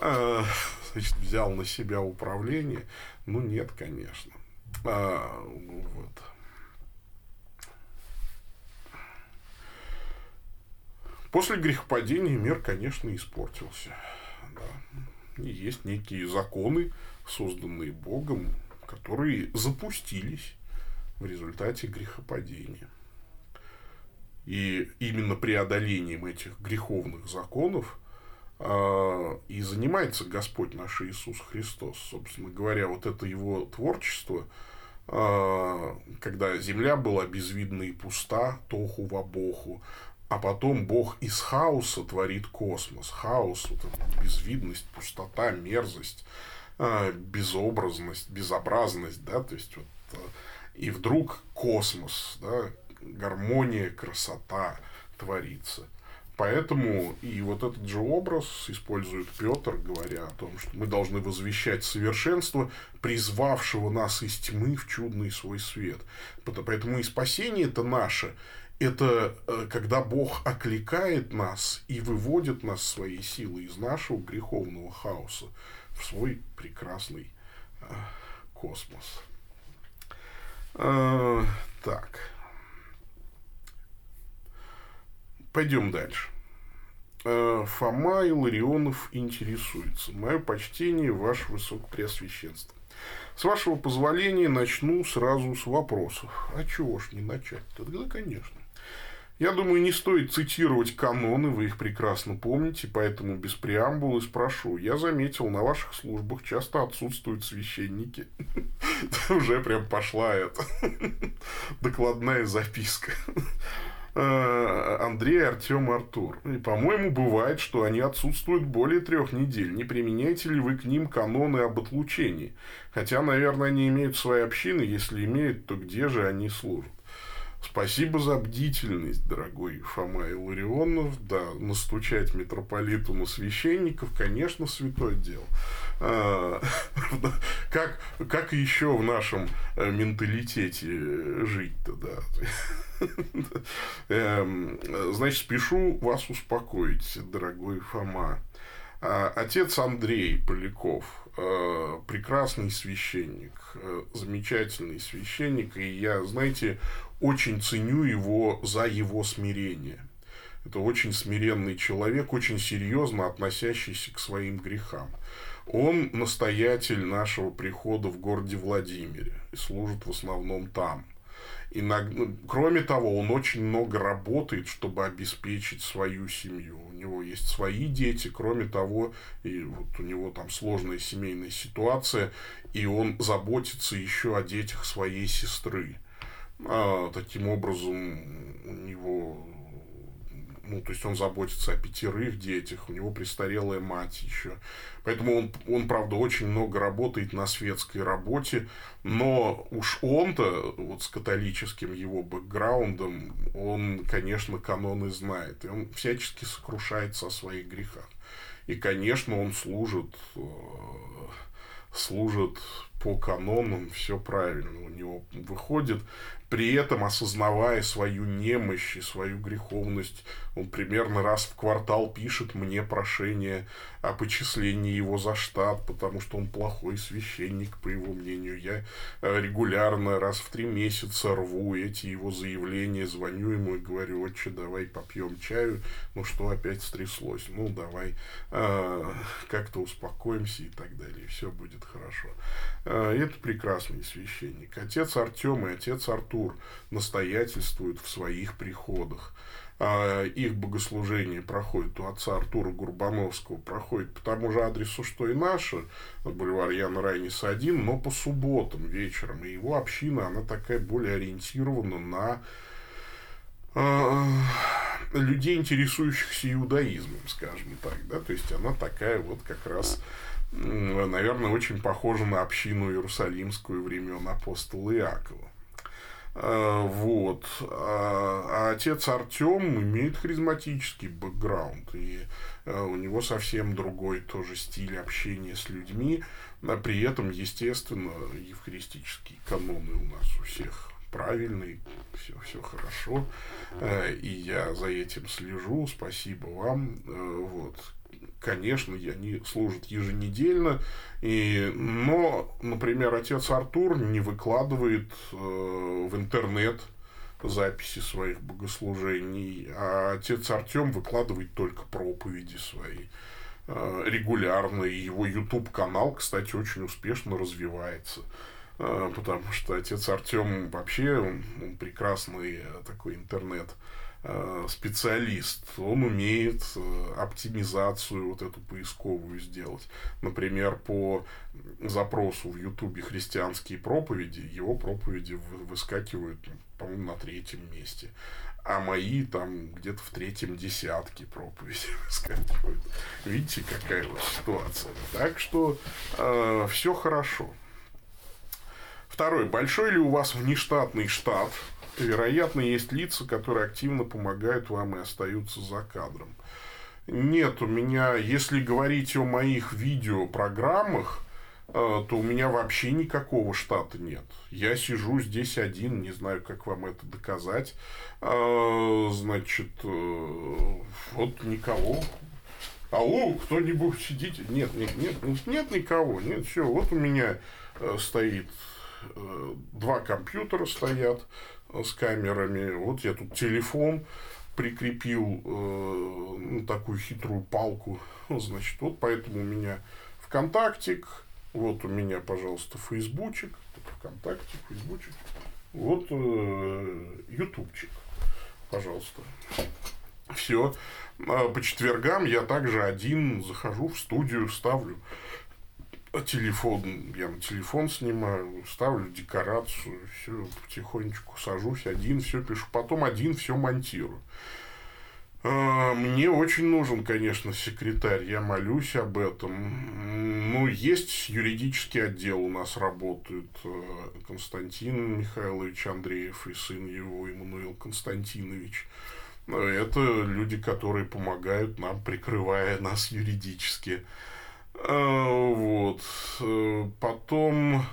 а, значит, взял на себя управление, ну нет, конечно. А, вот. После грехопадения мир, конечно, испортился. Есть некие законы, созданные Богом, которые запустились в результате грехопадения. И именно преодолением этих греховных законов э, и занимается Господь наш Иисус Христос. Собственно говоря, вот это его творчество, э, когда земля была безвидна и пуста, тоху в обоху, а потом Бог из хаоса творит космос. Хаос, вот эта безвидность, пустота, мерзость, а, безобразность, безобразность, да, то есть вот э, и вдруг космос, да, гармония, красота творится. Поэтому и вот этот же образ использует Петр, говоря о том, что мы должны возвещать совершенство, призвавшего нас из тьмы в чудный свой свет. Поэтому и спасение это наше, это э, когда Бог окликает нас и выводит нас своей силой из нашего греховного хаоса в свой прекрасный э, космос. Э, так. Пойдем дальше. Фома Илларионов интересуется. Мое почтение, ваше высокопреосвященство. С вашего позволения начну сразу с вопросов. А чего ж не начать-то? Да, конечно. Я думаю, не стоит цитировать каноны, вы их прекрасно помните, поэтому без преамбулы спрошу. Я заметил, на ваших службах часто отсутствуют священники. Уже прям пошла эта докладная записка. Э, Андрей, Артем, Артур. И, по-моему, бывает, что они отсутствуют более трех недель. Не применяете ли вы к ним каноны об отлучении? Хотя, наверное, они имеют свои общины. Если имеют, то где же они служат? Спасибо за бдительность, дорогой Фома Илларионов. Да, настучать митрополиту на священников, конечно, святое дело. А, как, как еще в нашем э, менталитете жить-то, да? Эм, значит, спешу вас успокоить, дорогой Фома. А, отец Андрей Поляков, э, прекрасный священник, э, замечательный священник, и я, знаете, очень ценю его за его смирение. Это очень смиренный человек, очень серьезно относящийся к своим грехам. Он настоятель нашего прихода в городе Владимире и служит в основном там. Иногда, ну, кроме того, он очень много работает, чтобы обеспечить свою семью. У него есть свои дети, кроме того, и вот у него там сложная семейная ситуация, и он заботится еще о детях своей сестры. А, таким образом, у него ну, то есть он заботится о пятерых детях, у него престарелая мать еще. Поэтому он, он, правда, очень много работает на светской работе, но уж он-то, вот с католическим его бэкграундом, он, конечно, каноны знает, и он всячески сокрушается о своих грехах. И, конечно, он служит, э, служит по канонам, все правильно у него выходит при этом осознавая свою немощь и свою греховность, он примерно раз в квартал пишет мне прошение о почислении его за штат, потому что он плохой священник, по его мнению. Я э, регулярно раз в три месяца рву эти его заявления, звоню ему и говорю, отче, давай попьем чаю, ну что опять стряслось, ну давай э, как-то успокоимся и так далее, все будет хорошо. Э, это прекрасный священник. Отец Артем и отец Артур Тур настоятельствуют в своих приходах. А их богослужение проходит у отца Артура Гурбановского, проходит по тому же адресу, что и наше, бульвар Яна Райниса 1, но по субботам вечером. И его община, она такая более ориентирована на э, людей, интересующихся иудаизмом, скажем так, да, то есть она такая вот как раз, наверное, очень похожа на общину Иерусалимскую времен апостола Иакова. Э, вот. А, а отец Артем имеет харизматический бэкграунд, и э, у него совсем другой тоже стиль общения с людьми. А при этом, естественно, евхаристические каноны у нас у всех правильные, все, все хорошо, э, и я за этим слежу, спасибо вам, вот, конечно, они служат еженедельно, и, но, например, отец Артур не выкладывает э, в интернет записи своих богослужений, а отец Артем выкладывает только проповеди свои э, регулярно, и его YouTube-канал, кстати, очень успешно развивается э, потому что отец Артем вообще он, прекрасный такой интернет Э, специалист, он умеет э, оптимизацию вот эту поисковую сделать. Например, по запросу в Ютубе христианские проповеди, его проповеди выскакивают, по-моему, на третьем месте. А мои там где-то в третьем десятке проповеди выскакивают. Видите, какая вот ситуация. Так что э, все хорошо. Второй. Большой ли у вас внештатный штат? Вероятно, есть лица, которые активно помогают вам и остаются за кадром. Нет, у меня, если говорить о моих видеопрограммах, э, то у меня вообще никакого штата нет. Я сижу здесь один, не знаю, как вам это доказать. Э, значит, э, вот никого. Ау, кто-нибудь сидите? Нет, нет, нет, нет никого. Нет, все, вот у меня стоит два компьютера стоят, с камерами. Вот я тут телефон прикрепил э, ну, такую хитрую палку. Значит, вот поэтому у меня ВКонтактик, вот у меня, пожалуйста, Фейсбучик, ВКонтакте, Фейсбучик, вот э, Ютубчик, пожалуйста. Все. А по четвергам я также один захожу в студию, ставлю телефон, я на телефон снимаю, ставлю декорацию, все потихонечку сажусь один, все пишу, потом один все монтирую. А, мне очень нужен, конечно, секретарь, я молюсь об этом. Ну, есть юридический отдел у нас работает. Э, Константин Михайлович Андреев и сын его, Иммануил Константинович. Это люди, которые помогают нам, прикрывая нас юридически. А, вот. Э, потом,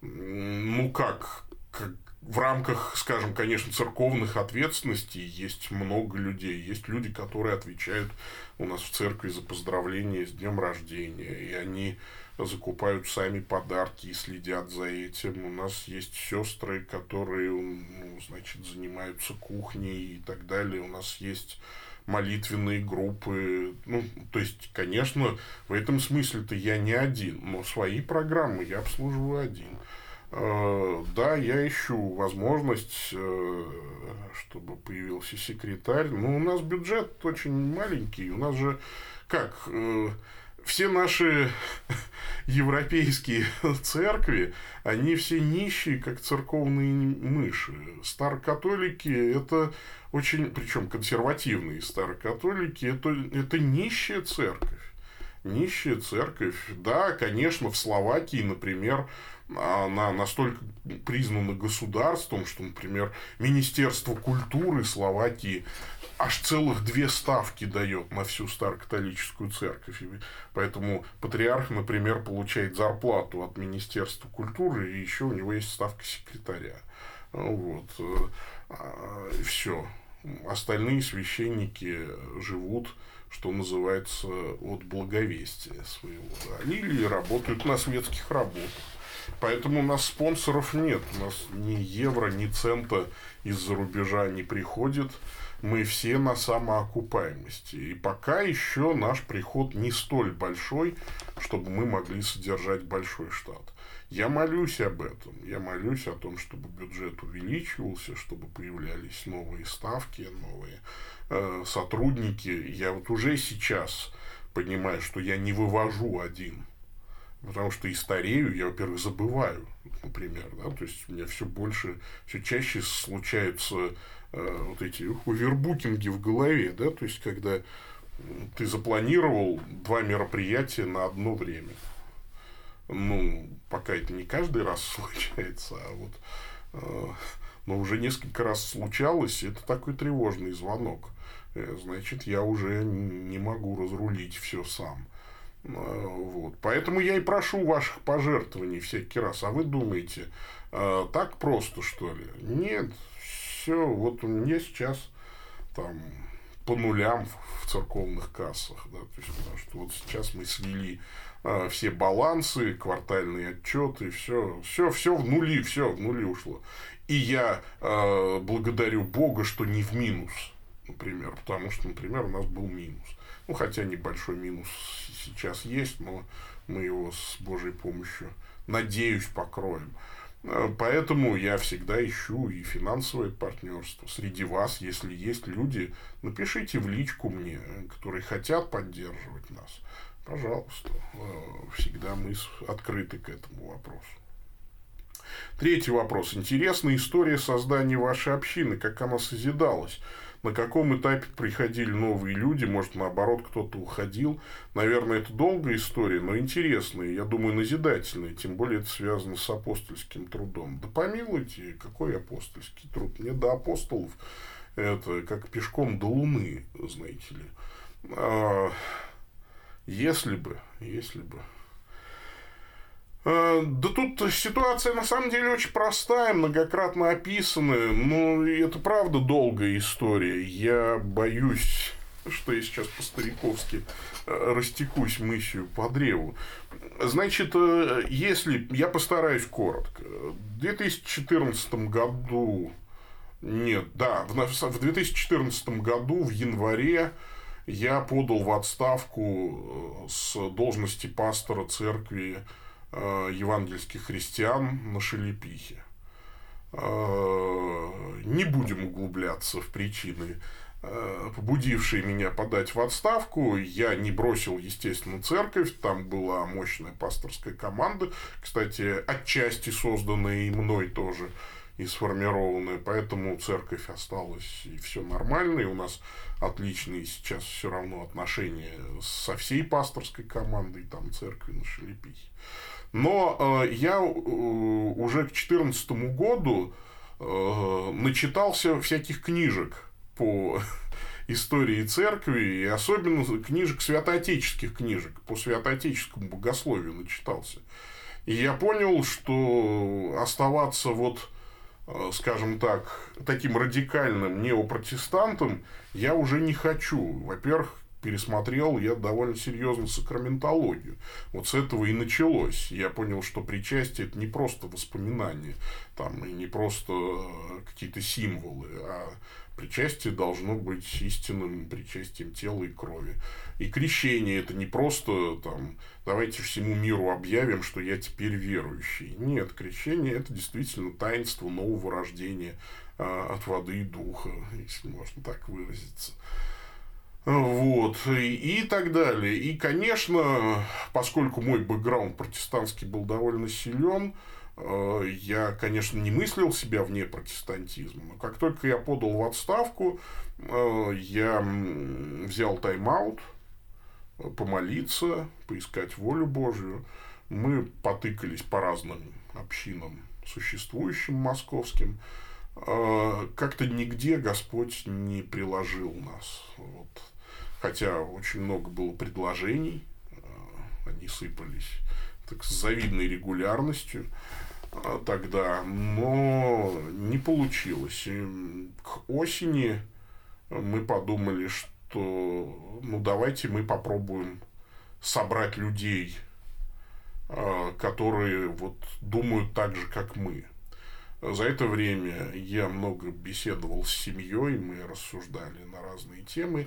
ну как, как в рамках, скажем, конечно, церковных ответственностей есть много людей. Есть люди, которые отвечают у нас в церкви за поздравления с днем рождения. И они закупают сами подарки и следят за этим. У нас есть сестры, которые, ну, значит, занимаются кухней и так далее. У нас есть молитвенные группы. Ну, то есть, конечно, в этом смысле-то я не один, но свои программы я обслуживаю один. Э, да, я ищу возможность, э, чтобы появился секретарь. Но у нас бюджет очень маленький. У нас же как э, все наши европейские церкви, они все нищие, как церковные мыши. Старокатолики – это очень, причем консервативные старокатолики, это, это нищая церковь. Нищая церковь. Да, конечно, в Словакии, например, она настолько признана государством, что, например, Министерство культуры Словакии аж целых две ставки дает на всю старокатолическую церковь. Поэтому патриарх, например, получает зарплату от Министерства культуры, и еще у него есть ставка секретаря. Вот. А, Все. Остальные священники живут, что называется, от благовестия своего. Да. Или работают на светских работах. Поэтому у нас спонсоров нет. У нас ни евро, ни цента из-за рубежа не приходит. Мы все на самоокупаемости. И пока еще наш приход не столь большой, чтобы мы могли содержать большой штат. Я молюсь об этом. Я молюсь о том, чтобы бюджет увеличивался, чтобы появлялись новые ставки, новые э, сотрудники. Я вот уже сейчас понимаю, что я не вывожу один Потому что и старею, я, во-первых, забываю, например, да, то есть у меня все больше, все чаще случаются э, вот эти овербукинги в голове, да, то есть когда ты запланировал два мероприятия на одно время. Ну, пока это не каждый раз случается, а вот э, но уже несколько раз случалось, это такой тревожный звонок. Э, значит, я уже не могу разрулить все сам. Э, вот. Поэтому я и прошу ваших пожертвований всякий раз. А вы думаете, так просто, что ли? Нет. Все, вот у меня сейчас там по нулям в церковных кассах. Да, то есть, потому что вот сейчас мы свели э, все балансы, квартальные отчеты, все, все, все в нули, все в нули ушло. И я э, благодарю Бога, что не в минус, например, потому что, например, у нас был минус. Ну, хотя небольшой минус сейчас есть, но мы его с Божьей помощью, надеюсь, покроем. Э, поэтому я всегда ищу и финансовое партнерство. Среди вас, если есть люди, напишите в личку мне, которые хотят поддерживать нас. Пожалуйста, э, всегда мы открыты к этому вопросу. Третий вопрос. Интересная история создания вашей общины, как она созидалась на каком этапе приходили новые люди, может, наоборот, кто-то уходил. Наверное, это долгая история, но интересная, я думаю, назидательная, тем более это связано с апостольским трудом. Да помилуйте, какой апостольский труд? Мне до апостолов это как пешком до Луны, знаете ли. Если бы, если бы. Э, да тут ситуация на самом деле очень простая, многократно описанная, но это правда долгая история. Я боюсь, что я сейчас по-стариковски э, растекусь мысью по древу. Значит, э, если... Я постараюсь коротко. В 2014 году... Нет, да, в 2014 году, в январе, я подал в отставку с должности пастора церкви Э, евангельских христиан на Шелепихе. Э, не будем углубляться в причины, э, побудившие меня подать в отставку. Я не бросил, естественно, церковь. Там была мощная пасторская команда. Кстати, отчасти созданная и мной тоже и сформированная. Поэтому церковь осталась и все нормально. И у нас отличные сейчас все равно отношения со всей пасторской командой там церкви на Шелепихе. Но э, я э, уже к 2014 году э, начитался всяких книжек по истории церкви, и особенно книжек, святоотеческих книжек, по святоотеческому богословию начитался. И я понял, что оставаться вот, скажем так, таким радикальным неопротестантом я уже не хочу. Во-первых, пересмотрел я довольно серьезно сакраментологию. Вот с этого и началось. Я понял, что причастие это не просто воспоминания, там, и не просто э, какие-то символы, а причастие должно быть истинным причастием тела и крови. И крещение это не просто там, давайте всему миру объявим, что я теперь верующий. Нет, крещение это действительно таинство нового рождения а, от воды и духа, если можно так выразиться. Вот, и, и так далее. И, конечно, поскольку мой бэкграунд протестантский был довольно силен, я, конечно, не мыслил себя вне протестантизма. Но как только я подал в отставку, э, я взял тайм-аут, помолиться, поискать волю Божию. Мы потыкались по разным общинам, существующим московским. Э, как-то нигде Господь не приложил нас. Вот хотя очень много было предложений, э, они сыпались так, с завидной регулярностью э, тогда, но не получилось. И к осени мы подумали, что ну давайте мы попробуем собрать людей, э, которые вот думают так же, как мы. За это время я много беседовал с семьей, мы рассуждали на разные темы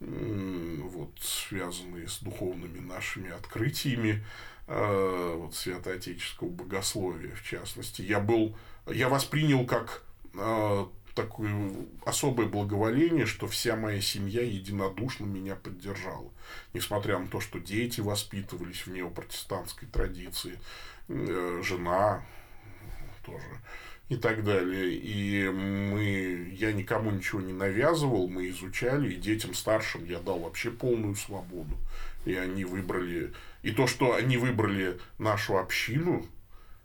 вот, связанные с духовными нашими открытиями вот, святоотеческого богословия, в частности. Я был, я воспринял как э, такое особое благоволение, что вся моя семья единодушно меня поддержала. Несмотря на то, что дети воспитывались в неопротестантской традиции, э, жена тоже и так далее. И мы, я никому ничего не навязывал, мы изучали, и детям старшим я дал вообще полную свободу. И они выбрали, и то, что они выбрали нашу общину,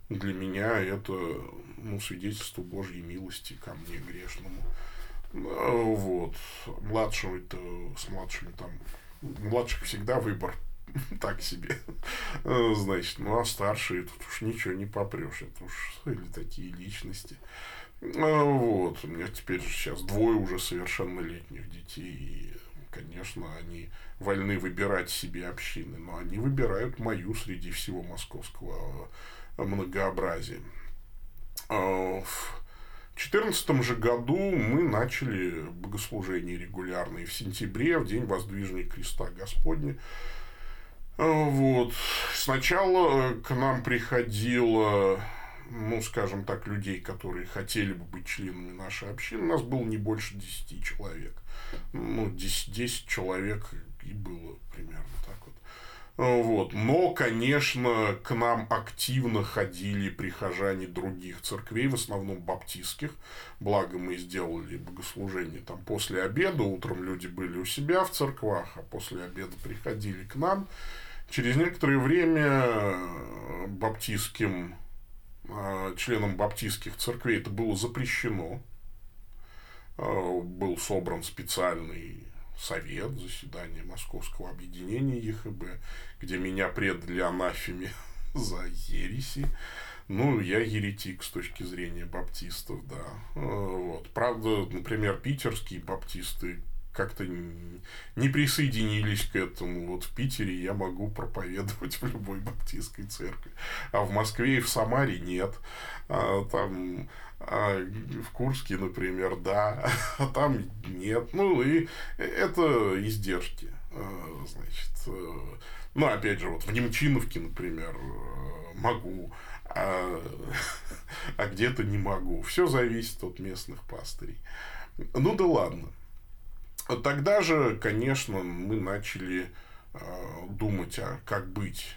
для меня это ну, свидетельство Божьей милости ко мне грешному. Вот. Младшего-то с младшими там младших всегда выбор так себе. Э, значит, ну а старшие тут уж ничего не попрешь. Это уж или такие личности. Э, вот. У меня теперь сейчас двое уже совершеннолетних детей. И, конечно, они вольны выбирать себе общины. Но они выбирают мою среди всего московского э, многообразия. В 2014 же году мы начали богослужение регулярные в сентябре, в день воздвижения креста Господня. Вот. Сначала к нам приходило, ну, скажем так, людей, которые хотели бы быть членами нашей общины. У нас было не больше 10 человек. Ну, 10, 10 человек и было примерно так вот. Вот. Но, конечно, к нам активно ходили прихожане других церквей, в основном баптистских. Благо мы сделали богослужение там после обеда. Утром люди были у себя в церквах, а после обеда приходили к нам. Через некоторое время баптистским, членам баптистских церквей это было запрещено. Э, был собран специальный совет, заседание Московского объединения ЕХБ, где меня предали анафеме за ереси. Ну, я еретик с точки зрения баптистов, да. Вот. Правда, например, питерские баптисты как-то не присоединились к этому. Вот в Питере я могу проповедовать в любой баптистской церкви, а в Москве и в Самаре нет. А, там а в Курске, например, да, а там нет. Ну, и это издержки. А, значит, э, ну, опять же, вот в Немчиновке, например, э, могу, а, а где-то не могу. Все зависит от местных пастырей. Ну да ладно. Тогда же, конечно, мы начали э, думать, а как быть.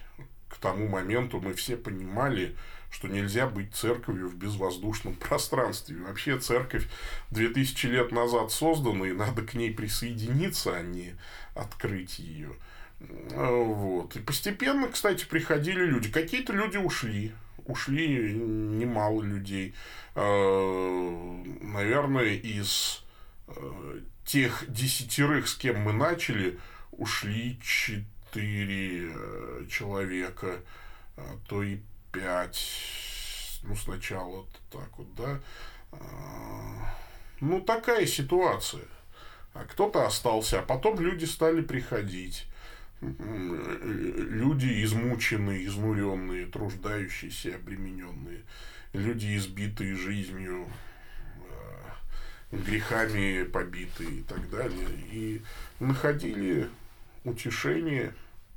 К тому моменту мы все понимали, что нельзя быть церковью в безвоздушном пространстве. Вообще церковь 2000 лет назад создана, и надо к ней присоединиться, а не открыть ее. Вот. И постепенно, кстати, приходили люди. Какие-то люди ушли. Ушли немало людей. Э, наверное, из тех десятерых, с кем мы начали, ушли четыре э, человека, а то и пять. Ну, сначала так вот, да. А, ну, такая ситуация. А кто-то остался, а потом люди стали приходить. Люди измученные, изнуренные, труждающиеся, обремененные. Люди, избитые жизнью, грехами побитые и так далее. И находили утешение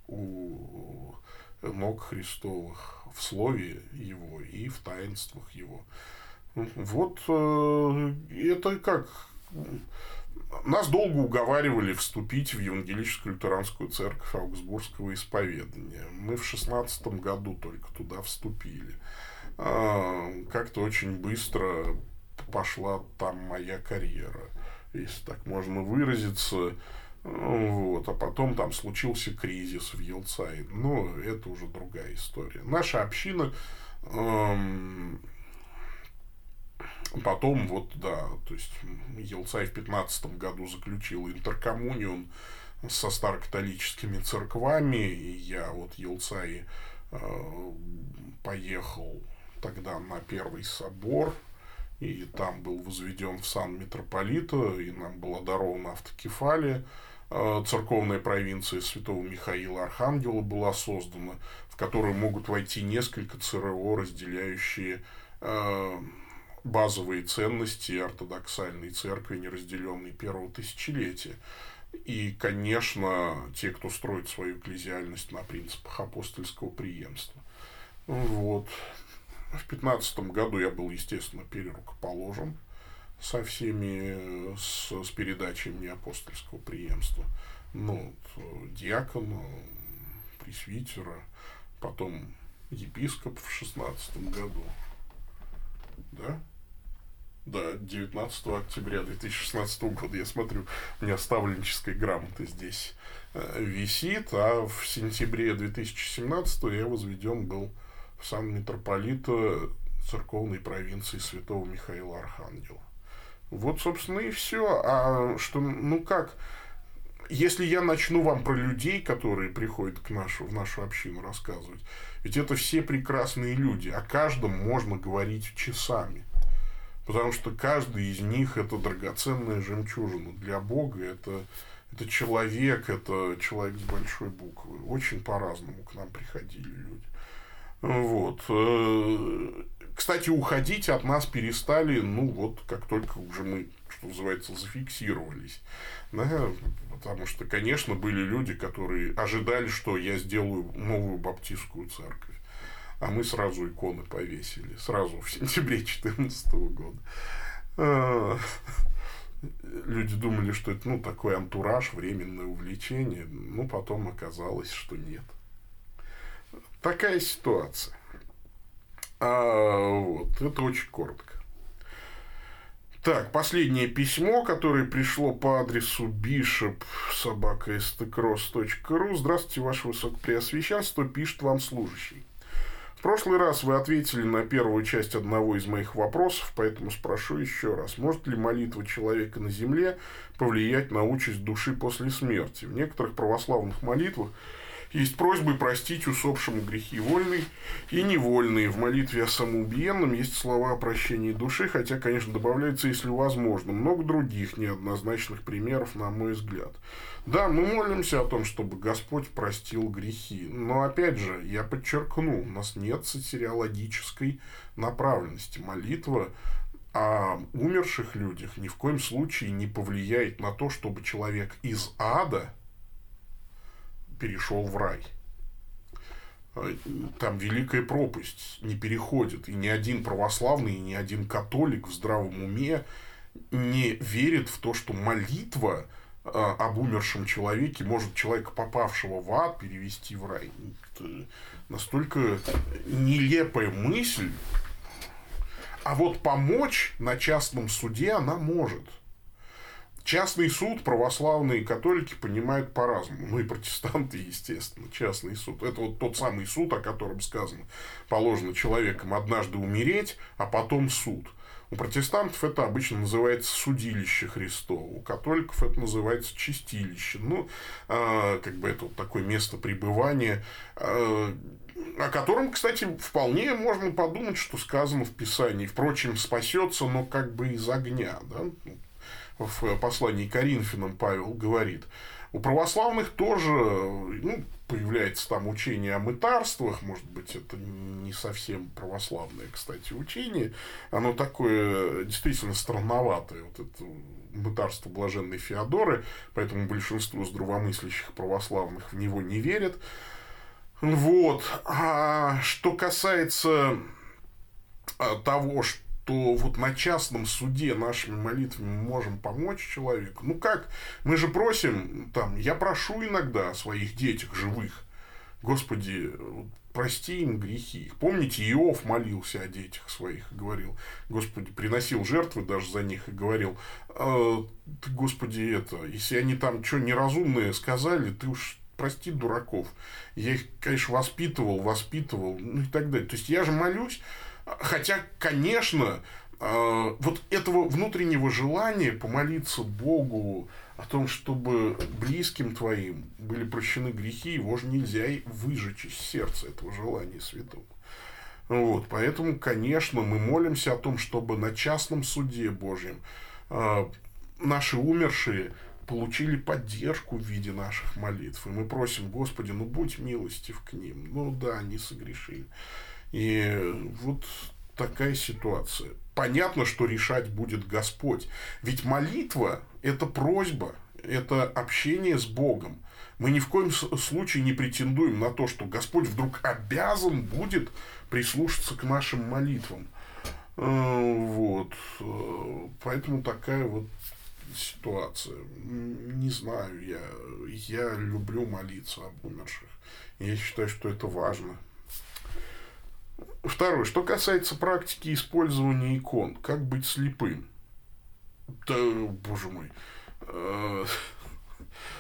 у ног Христовых в Слове Его и в таинствах Его. Вот э, это как нас долго уговаривали вступить в Евангелическую лютеранскую церковь Аугсбургского исповедания. Мы в шестнадцатом году только туда вступили. А, как-то очень быстро пошла там моя карьера, если так можно выразиться. Вот. А потом там случился кризис в Елцае. Но это уже другая история. Наша община эм, Потом вот, да, то есть Елцай в 15 году заключил интеркоммунион со старокатолическими церквами, и я вот Елцай э, поехал тогда на Первый собор, и там был возведен в сан митрополита, и нам была дарована автокефалия. Э, церковная провинция Святого Михаила Архангела была создана, в которую могут войти несколько ЦРО, разделяющие э, базовые ценности ортодоксальной церкви, неразделенной первого тысячелетия. И, конечно, те, кто строит свою экклезиальность на принципах апостольского преемства. Вот. В пятнадцатом году я был, естественно, перерукоположен со всеми, с, с передачей мне апостольского преемства. Ну, диакона, пресвитера, потом епископ в шестнадцатом году. Да? Да, 19 октября 2016 года, я смотрю, у меня ставленческая грамота здесь э, висит, а в сентябре 2017 я возведен был в сан митрополита церковной провинции святого Михаила Архангела. Вот, собственно, и все. А что, ну как, если я начну вам про людей, которые приходят к нашу, в нашу общину рассказывать, ведь это все прекрасные люди, о каждом можно говорить часами. Потому что каждый из них это драгоценная жемчужина. Для Бога это, это человек, это человек с большой буквы. Очень по-разному к нам приходили люди. Вот. Э, кстати, уходить от нас перестали, ну, вот как только уже мы, что называется, зафиксировались. Да? Потому что, конечно, были люди, которые ожидали, что я сделаю новую баптистскую церковь а мы сразу иконы повесили, сразу в сентябре 2014 года. А, люди думали, что это ну, такой антураж, временное увлечение, ну, потом оказалось, что нет. Такая ситуация. А, вот, это очень коротко. Так, последнее письмо, которое пришло по адресу bishop собака Здравствуйте, Ваше Высокопреосвященство, пишет вам служащий прошлый раз вы ответили на первую часть одного из моих вопросов, поэтому спрошу еще раз. Может ли молитва человека на земле повлиять на участь души после смерти? В некоторых православных молитвах есть просьбы простить усопшему грехи вольные и невольные. В молитве о самоубиенном есть слова о прощении души, хотя, конечно, добавляется, если возможно, много других неоднозначных примеров, на мой взгляд. Да, мы молимся о том, чтобы Господь простил грехи. Но, опять же, я подчеркну, у нас нет сатириологической направленности. Молитва о умерших людях ни в коем случае не повлияет на то, чтобы человек из ада перешел в рай. Там великая пропасть не переходит. И ни один православный, и ни один католик в здравом уме не верит в то, что молитва – а, об умершем человеке может человека, попавшего в ад, перевести в рай. Это настолько нелепая мысль. А вот помочь на частном суде она может. Частный суд православные католики понимают по-разному. Ну и протестанты, естественно, частный суд. Это вот тот самый суд, о котором сказано. Положено человеком однажды умереть, а потом суд – у протестантов это обычно называется судилище Христово, у католиков это называется чистилище. Ну, э, как бы это вот такое место пребывания, э, о котором, кстати, вполне можно подумать, что сказано в Писании. Впрочем, спасется, но как бы из огня. Да? В послании Коринфянам Павел говорит. У православных тоже ну, появляется там учение о мытарствах, может быть, это не совсем православное, кстати, учение, оно такое действительно странноватое, вот это мытарство блаженной Феодоры, поэтому большинство здравомыслящих православных в него не верят. Вот. А что касается а, того, что вот на частном суде нашими молитвами мы можем помочь человеку. Ну как? Мы же просим, там, я прошу иногда о своих детях живых. Господи, прости им грехи. Помните, Иов молился о детях своих и говорил, Господи, приносил жертвы даже за них и говорил, э, ты, Господи, это, если они там что неразумное сказали, ты уж прости дураков. Я их, конечно, воспитывал, воспитывал, ну и так далее. То есть я же молюсь, хотя, конечно, э, вот этого внутреннего желания помолиться Богу о том, чтобы близким твоим были прощены грехи, его же нельзя выжечь из сердца этого желания святого. Вот, поэтому, конечно, мы молимся о том, чтобы на частном суде Божьем э, наши умершие получили поддержку в виде наших молитв. И мы просим, Господи, ну будь милостив к ним. Ну да, они согрешили. И вот такая ситуация. Понятно, что решать будет Господь. Ведь молитва – это просьба, это общение с Богом. Мы ни в коем случае не претендуем на то, что Господь вдруг обязан будет прислушаться к нашим молитвам. Э, вот. Э, поэтому такая вот ситуация. Не знаю, я, я люблю молиться об умерших. Я считаю, что это важно. Второе. Что касается практики использования икон, как быть слепым? Да, боже мой. Э,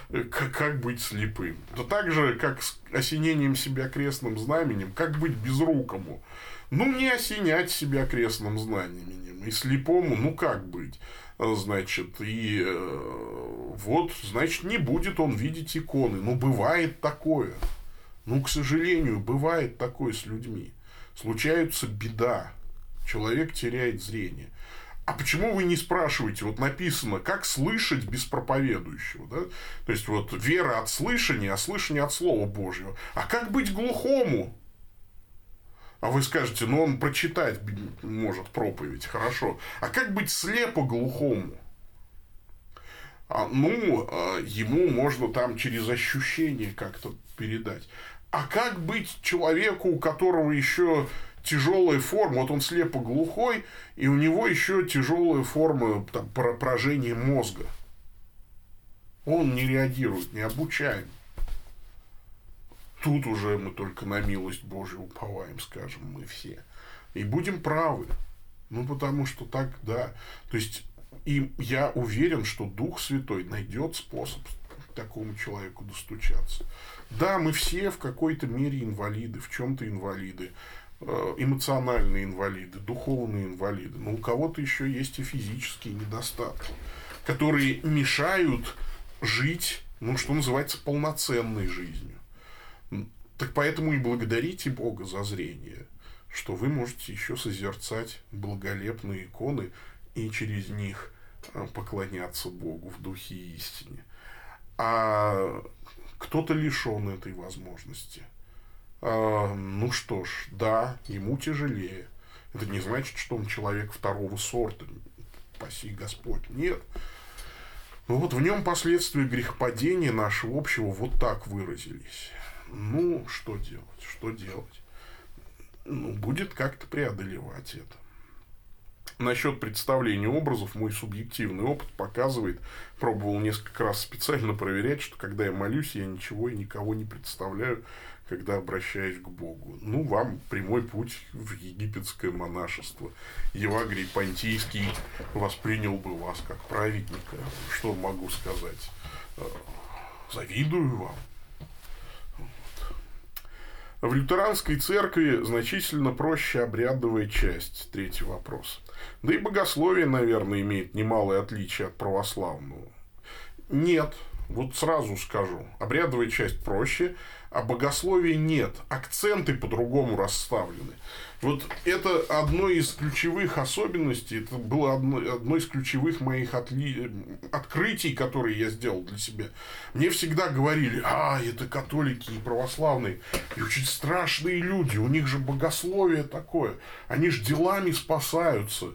как, быть слепым? Да так же, как с осенением себя крестным знаменем, как быть безрукому? Ну, не осенять себя крестным знаменем. И слепому, ну, как быть? Значит, и э, вот, значит, не будет он видеть иконы. Ну, бывает такое. Ну, к сожалению, бывает такое с людьми. Случается беда. Человек теряет зрение. А почему вы не спрашиваете, вот написано, как слышать без проповедующего, да? То есть, вот вера от слышания, а слышание от Слова Божьего. А как быть глухому? А вы скажете, ну он прочитать может проповедь, хорошо. А как быть слепо глухому? А, ну, а, ему можно там через ощущение как-то передать. А как быть человеку, у которого еще тяжелая форма, вот он слепо глухой, и у него еще тяжелая форма там, поражения мозга. Он не реагирует, не обучаем. Тут уже мы только на милость Божью уповаем, скажем мы все. И будем правы. Ну, потому что так, да. То есть, и я уверен, что Дух Святой найдет способ такому человеку достучаться. Да, мы все в какой-то мере инвалиды, в чем-то инвалиды. Э, эмоциональные инвалиды, духовные инвалиды, но у кого-то еще есть и физические недостатки, которые мешают жить, ну, что называется, полноценной жизнью. Так поэтому и благодарите Бога за зрение, что вы можете еще созерцать благолепные иконы и через них э, поклоняться Богу в духе истине. А кто-то лишен этой возможности – а, ну что ж, да, ему тяжелее. Это не значит, что он человек второго сорта. Спаси Господь. Нет. Ну вот в нем последствия грехопадения нашего общего вот так выразились. Ну, что делать? Что делать? Ну, будет как-то преодолевать это. Насчет представления образов мой субъективный опыт показывает, пробовал несколько раз специально проверять, что когда я молюсь, я ничего и никого не представляю, когда обращаюсь к Богу. Ну, вам прямой путь в египетское монашество. Евагрий Понтийский воспринял бы вас как праведника. Что могу сказать? Э, завидую вам. В лютеранской церкви значительно проще обрядовая часть. Третий вопрос. Да и богословие, наверное, имеет немалое отличие от православного. Нет, вот сразу скажу. Обрядовая часть проще, а богословия нет. Акценты по-другому расставлены. Вот это одно из ключевых особенностей, это было одно, одно из ключевых моих отли... открытий, которые я сделал для себя. Мне всегда говорили, а, это католики и православные, и очень страшные люди, у них же богословие такое, они же делами спасаются.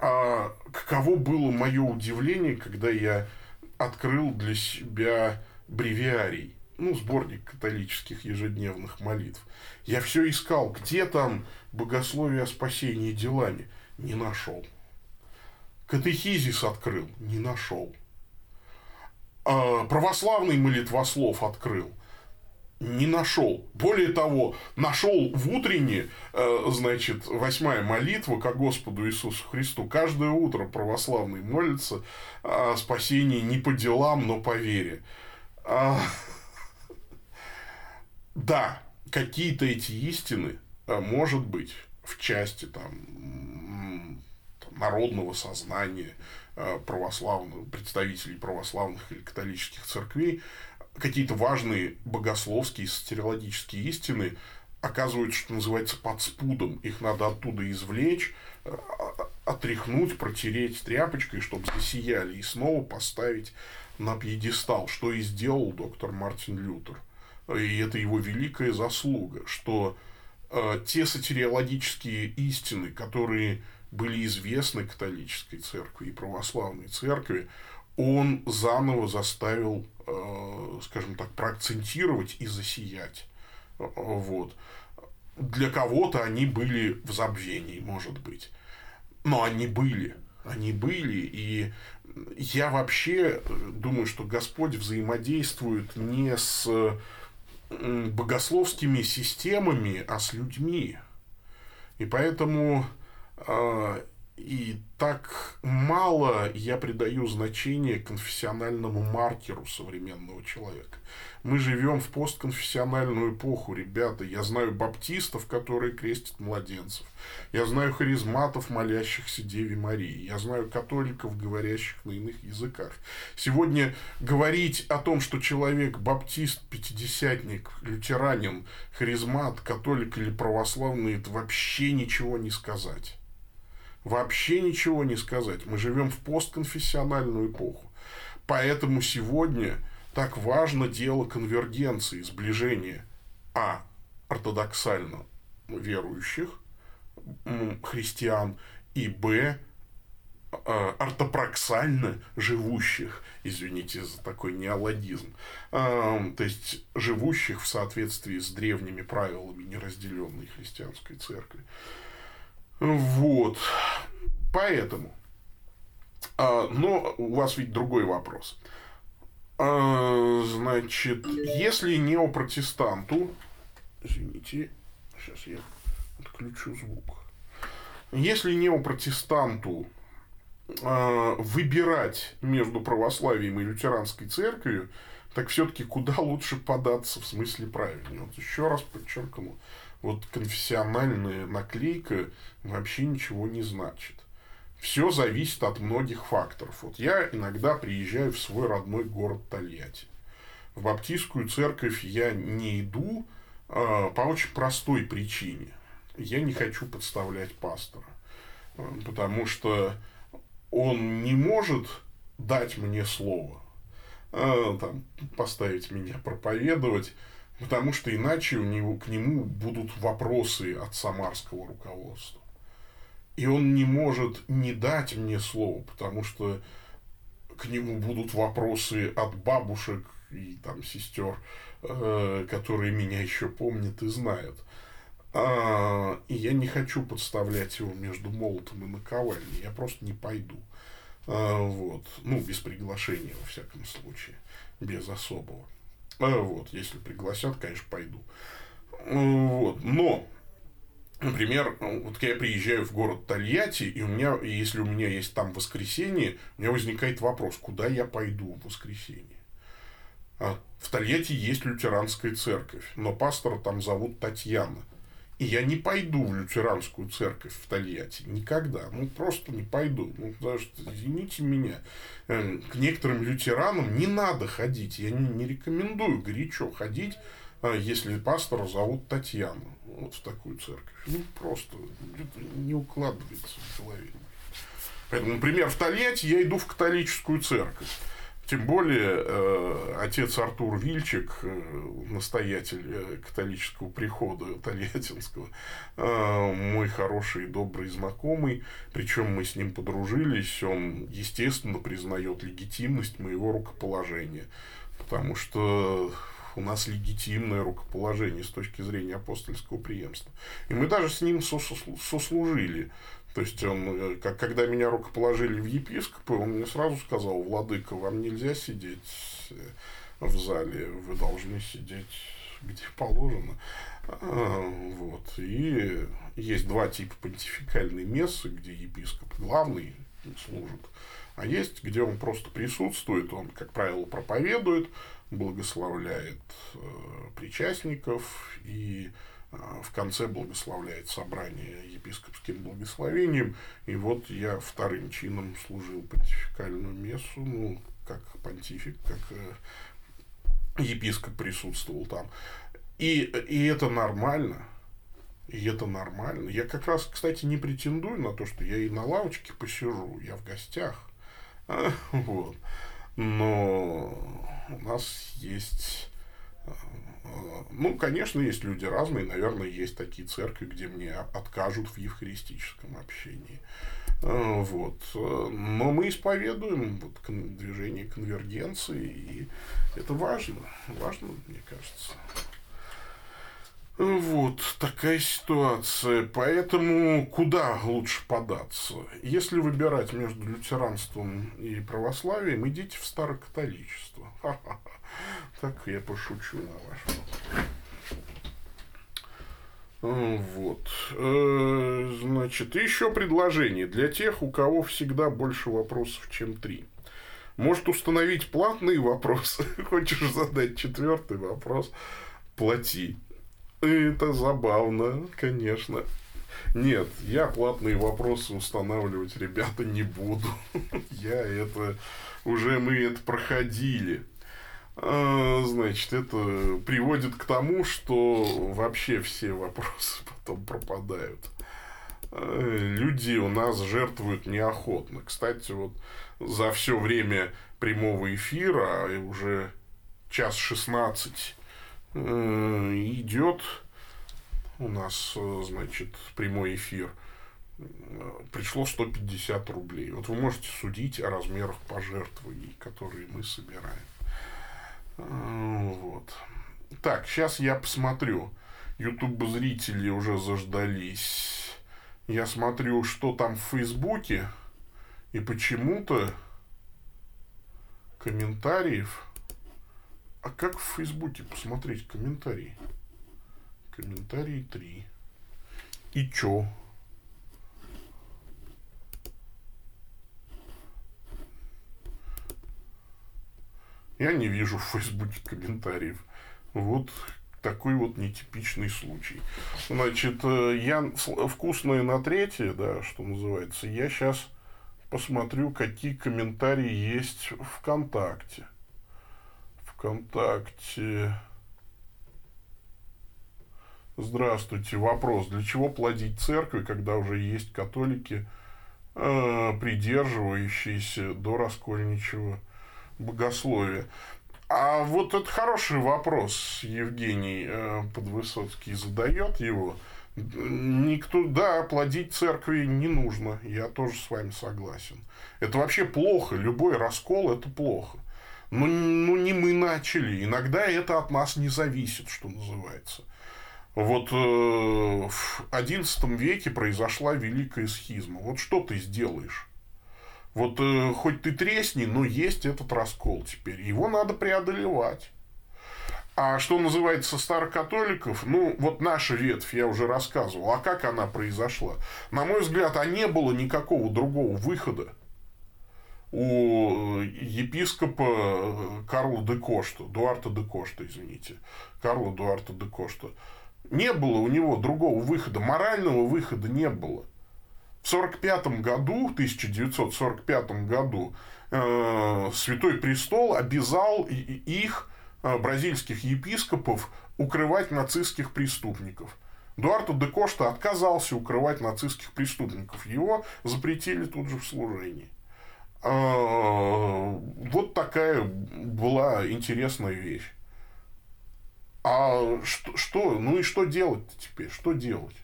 А каково было мое удивление, когда я открыл для себя бревиарий ну, сборник католических ежедневных молитв. Я все искал, где там богословие о спасении делами. Не нашел. Катехизис открыл? Не нашел. А, православный молитвослов открыл? Не нашел. Более того, нашел в утренне, э, значит, восьмая молитва ко Господу Иисусу Христу. Каждое утро православный молится о спасении не по делам, но по вере. А, да, какие-то эти истины, э, может быть, в части там, народного сознания э, православных, представителей православных или католических церквей, какие-то важные богословские, стереологические истины оказываются, что называется, под спудом. Их надо оттуда извлечь, э, отряхнуть, протереть тряпочкой, чтобы засияли, и снова поставить на пьедестал, что и сделал доктор Мартин Лютер. И это его великая заслуга, что э, те сатириологические истины, которые были известны католической церкви и православной церкви, он заново заставил, э, скажем так, проакцентировать и засиять. Вот. Для кого-то они были в забвении, может быть. Но они были. Они были. И я вообще думаю, что Господь взаимодействует не с богословскими системами, а с людьми. И поэтому э, и так мало я придаю значения конфессиональному маркеру современного человека. Мы живем в постконфессиональную эпоху, ребята. Я знаю баптистов, которые крестят младенцев. Я знаю харизматов, молящихся Деве Марии. Я знаю католиков, говорящих на иных языках. Сегодня говорить о том, что человек баптист, пятидесятник, лютеранин, харизмат, католик или православный, это вообще ничего не сказать вообще ничего не сказать. Мы живем в постконфессиональную эпоху. Поэтому сегодня так важно дело конвергенции, сближения а. ортодоксально верующих христиан и б. А, ортопроксально живущих, извините за такой неологизм, то есть живущих в соответствии с древними правилами неразделенной христианской церкви. Вот. Поэтому. А, но у вас ведь другой вопрос. А, значит, если неопротестанту... Извините, сейчас я отключу звук. Если неопротестанту э, выбирать между православием и лютеранской церковью, так все-таки куда лучше податься в смысле правильнее. Вот еще раз подчеркну, вот конфессиональная наклейка вообще ничего не значит. Все зависит от многих факторов. Вот я иногда приезжаю в свой родной город Тольятти. В баптистскую церковь я не иду э, по очень простой причине. Я не хочу подставлять пастора. Э, потому что он не может дать мне слово, э, там, поставить меня проповедовать Потому что иначе у него, к нему будут вопросы от самарского руководства. И он не может не дать мне слово, потому что к нему будут вопросы от бабушек и там сестер, э, которые меня еще помнят и знают. А, и я не хочу подставлять его между молотом и наковальней. Я просто не пойду. А, вот. Ну, без приглашения, во всяком случае. Без особого. А, вот, если пригласят, конечно, пойду. Вот. Но, например, вот я приезжаю в город Тольятти, и у меня, если у меня есть там воскресенье, у меня возникает вопрос, куда я пойду в воскресенье. А в Тольятти есть лютеранская церковь, но пастора там зовут Татьяна. И я не пойду в лютеранскую церковь в Тольятти. Никогда. Ну, просто не пойду. Ну, потому что, извините меня, э, к некоторым лютеранам не надо ходить. Я не, не рекомендую горячо ходить, э, если пастора зовут Татьяна. Вот в такую церковь. Ну, просто не укладывается в голове. Поэтому, например, в Тольятти я иду в католическую церковь. Тем более, э, отец Артур Вильчик, э, настоятель э, католического прихода Тольяттинского, мой хороший и добрый знакомый, причем мы с ним подружились, он, естественно, признает легитимность моего рукоположения, потому что у нас легитимное рукоположение с точки зрения апостольского преемства. И мы даже с ним сослужили. То есть он, э, как, когда меня рукоположили в епископы, он мне сразу сказал, Владыка, вам нельзя сидеть э, в зале, вы должны сидеть где положено. А, вот. И есть два типа понтификальной мессы, где епископ главный служит, а есть, где он просто присутствует, он, как правило, проповедует, благословляет э, причастников и в конце благословляет собрание епископским благословением. И вот я вторым чином служил понтификальную мессу, ну, как понтифик, как э, епископ присутствовал там. И, и это нормально. И это нормально. Я как раз, кстати, не претендую на то, что я и на лавочке посижу, я в гостях. Вот. Но у нас есть... Ну, конечно, есть люди разные. Наверное, есть такие церкви, где мне откажут в евхаристическом общении. Э, вот. Но мы исповедуем вот, движение конвергенции, и это важно. Важно, мне кажется. Вот такая ситуация. Поэтому куда лучше податься? Если выбирать между лютеранством и православием, идите в старокатоличество. Так я пошучу на ваш вот. Э, значит, еще предложение для тех, у кого всегда больше вопросов, чем три. Может установить платные вопросы. Хочешь задать четвертый вопрос? Плати. Это забавно, конечно. Нет, я платные вопросы устанавливать, ребята, не буду. Я это... Уже мы это проходили. А, значит, это приводит к тому, что вообще все вопросы потом пропадают. А, люди у нас жертвуют неохотно. Кстати, вот за все время прямого эфира, а уже час 16 Э, идет у нас, э, значит, прямой эфир. Пришло 150 рублей. Вот вы можете судить о размерах пожертвований, которые мы собираем. Вот. Так, сейчас я посмотрю. YouTube зрители уже заждались. Я смотрю, что там в Фейсбуке. И почему-то комментариев а как в Фейсбуке посмотреть комментарии? Комментарии 3. И чё? Я не вижу в Фейсбуке комментариев. Вот такой вот нетипичный случай. Значит, э, я вкусное на третье, да, что называется. Я сейчас посмотрю, какие комментарии есть ВКонтакте. ВКонтакте. Здравствуйте. Вопрос. Для чего плодить церкви, когда уже есть католики, э, придерживающиеся до раскольничего богословия? А вот это хороший вопрос, Евгений э, Подвысоцкий задает его. Никто, да, плодить церкви не нужно. Я тоже с вами согласен. Это вообще плохо. Любой раскол – это плохо. Ну, ну, не мы начали. Иногда это от нас не зависит, что называется. Вот э, в XI веке произошла великая схизма. Вот что ты сделаешь? Вот э, хоть ты тресни, но есть этот раскол теперь. Его надо преодолевать. А что называется старокатоликов, ну, вот наша ветвь, я уже рассказывал, а как она произошла? На мой взгляд, а не было никакого другого выхода у епископа э, Карла де Кошта, Дуарта де Кошта, извините, Карла Дуарта де Кошта. Не было у него другого выхода, морального выхода не было. В 1945 году, 1945 году, э, Святой Престол обязал их, э, бразильских епископов, укрывать нацистских преступников. Дуарто де Кошта отказался укрывать нацистских преступников. Его запретили тут же в служении. А, вот такая была интересная вещь. А что, что, ну и что делать теперь? Что делать?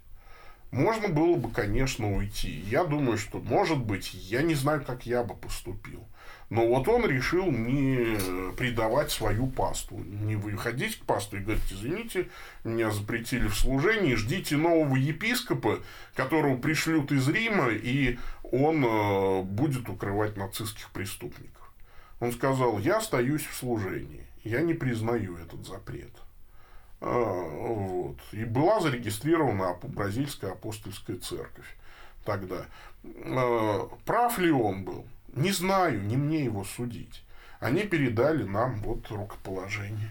Можно было бы, конечно, уйти. Я думаю, что, может быть, я не знаю, как я бы поступил. Но вот он решил не предавать свою пасту, не выходить к пасту и говорить, извините, меня запретили в служении, ждите нового епископа, которого пришлют из Рима, и он э, будет укрывать нацистских преступников. Он сказал, я остаюсь в служении, я не признаю этот запрет. А, вот. И была зарегистрирована бразильская апостольская церковь тогда. А, прав ли он был? Не знаю, не мне его судить. Они передали нам вот рукоположение.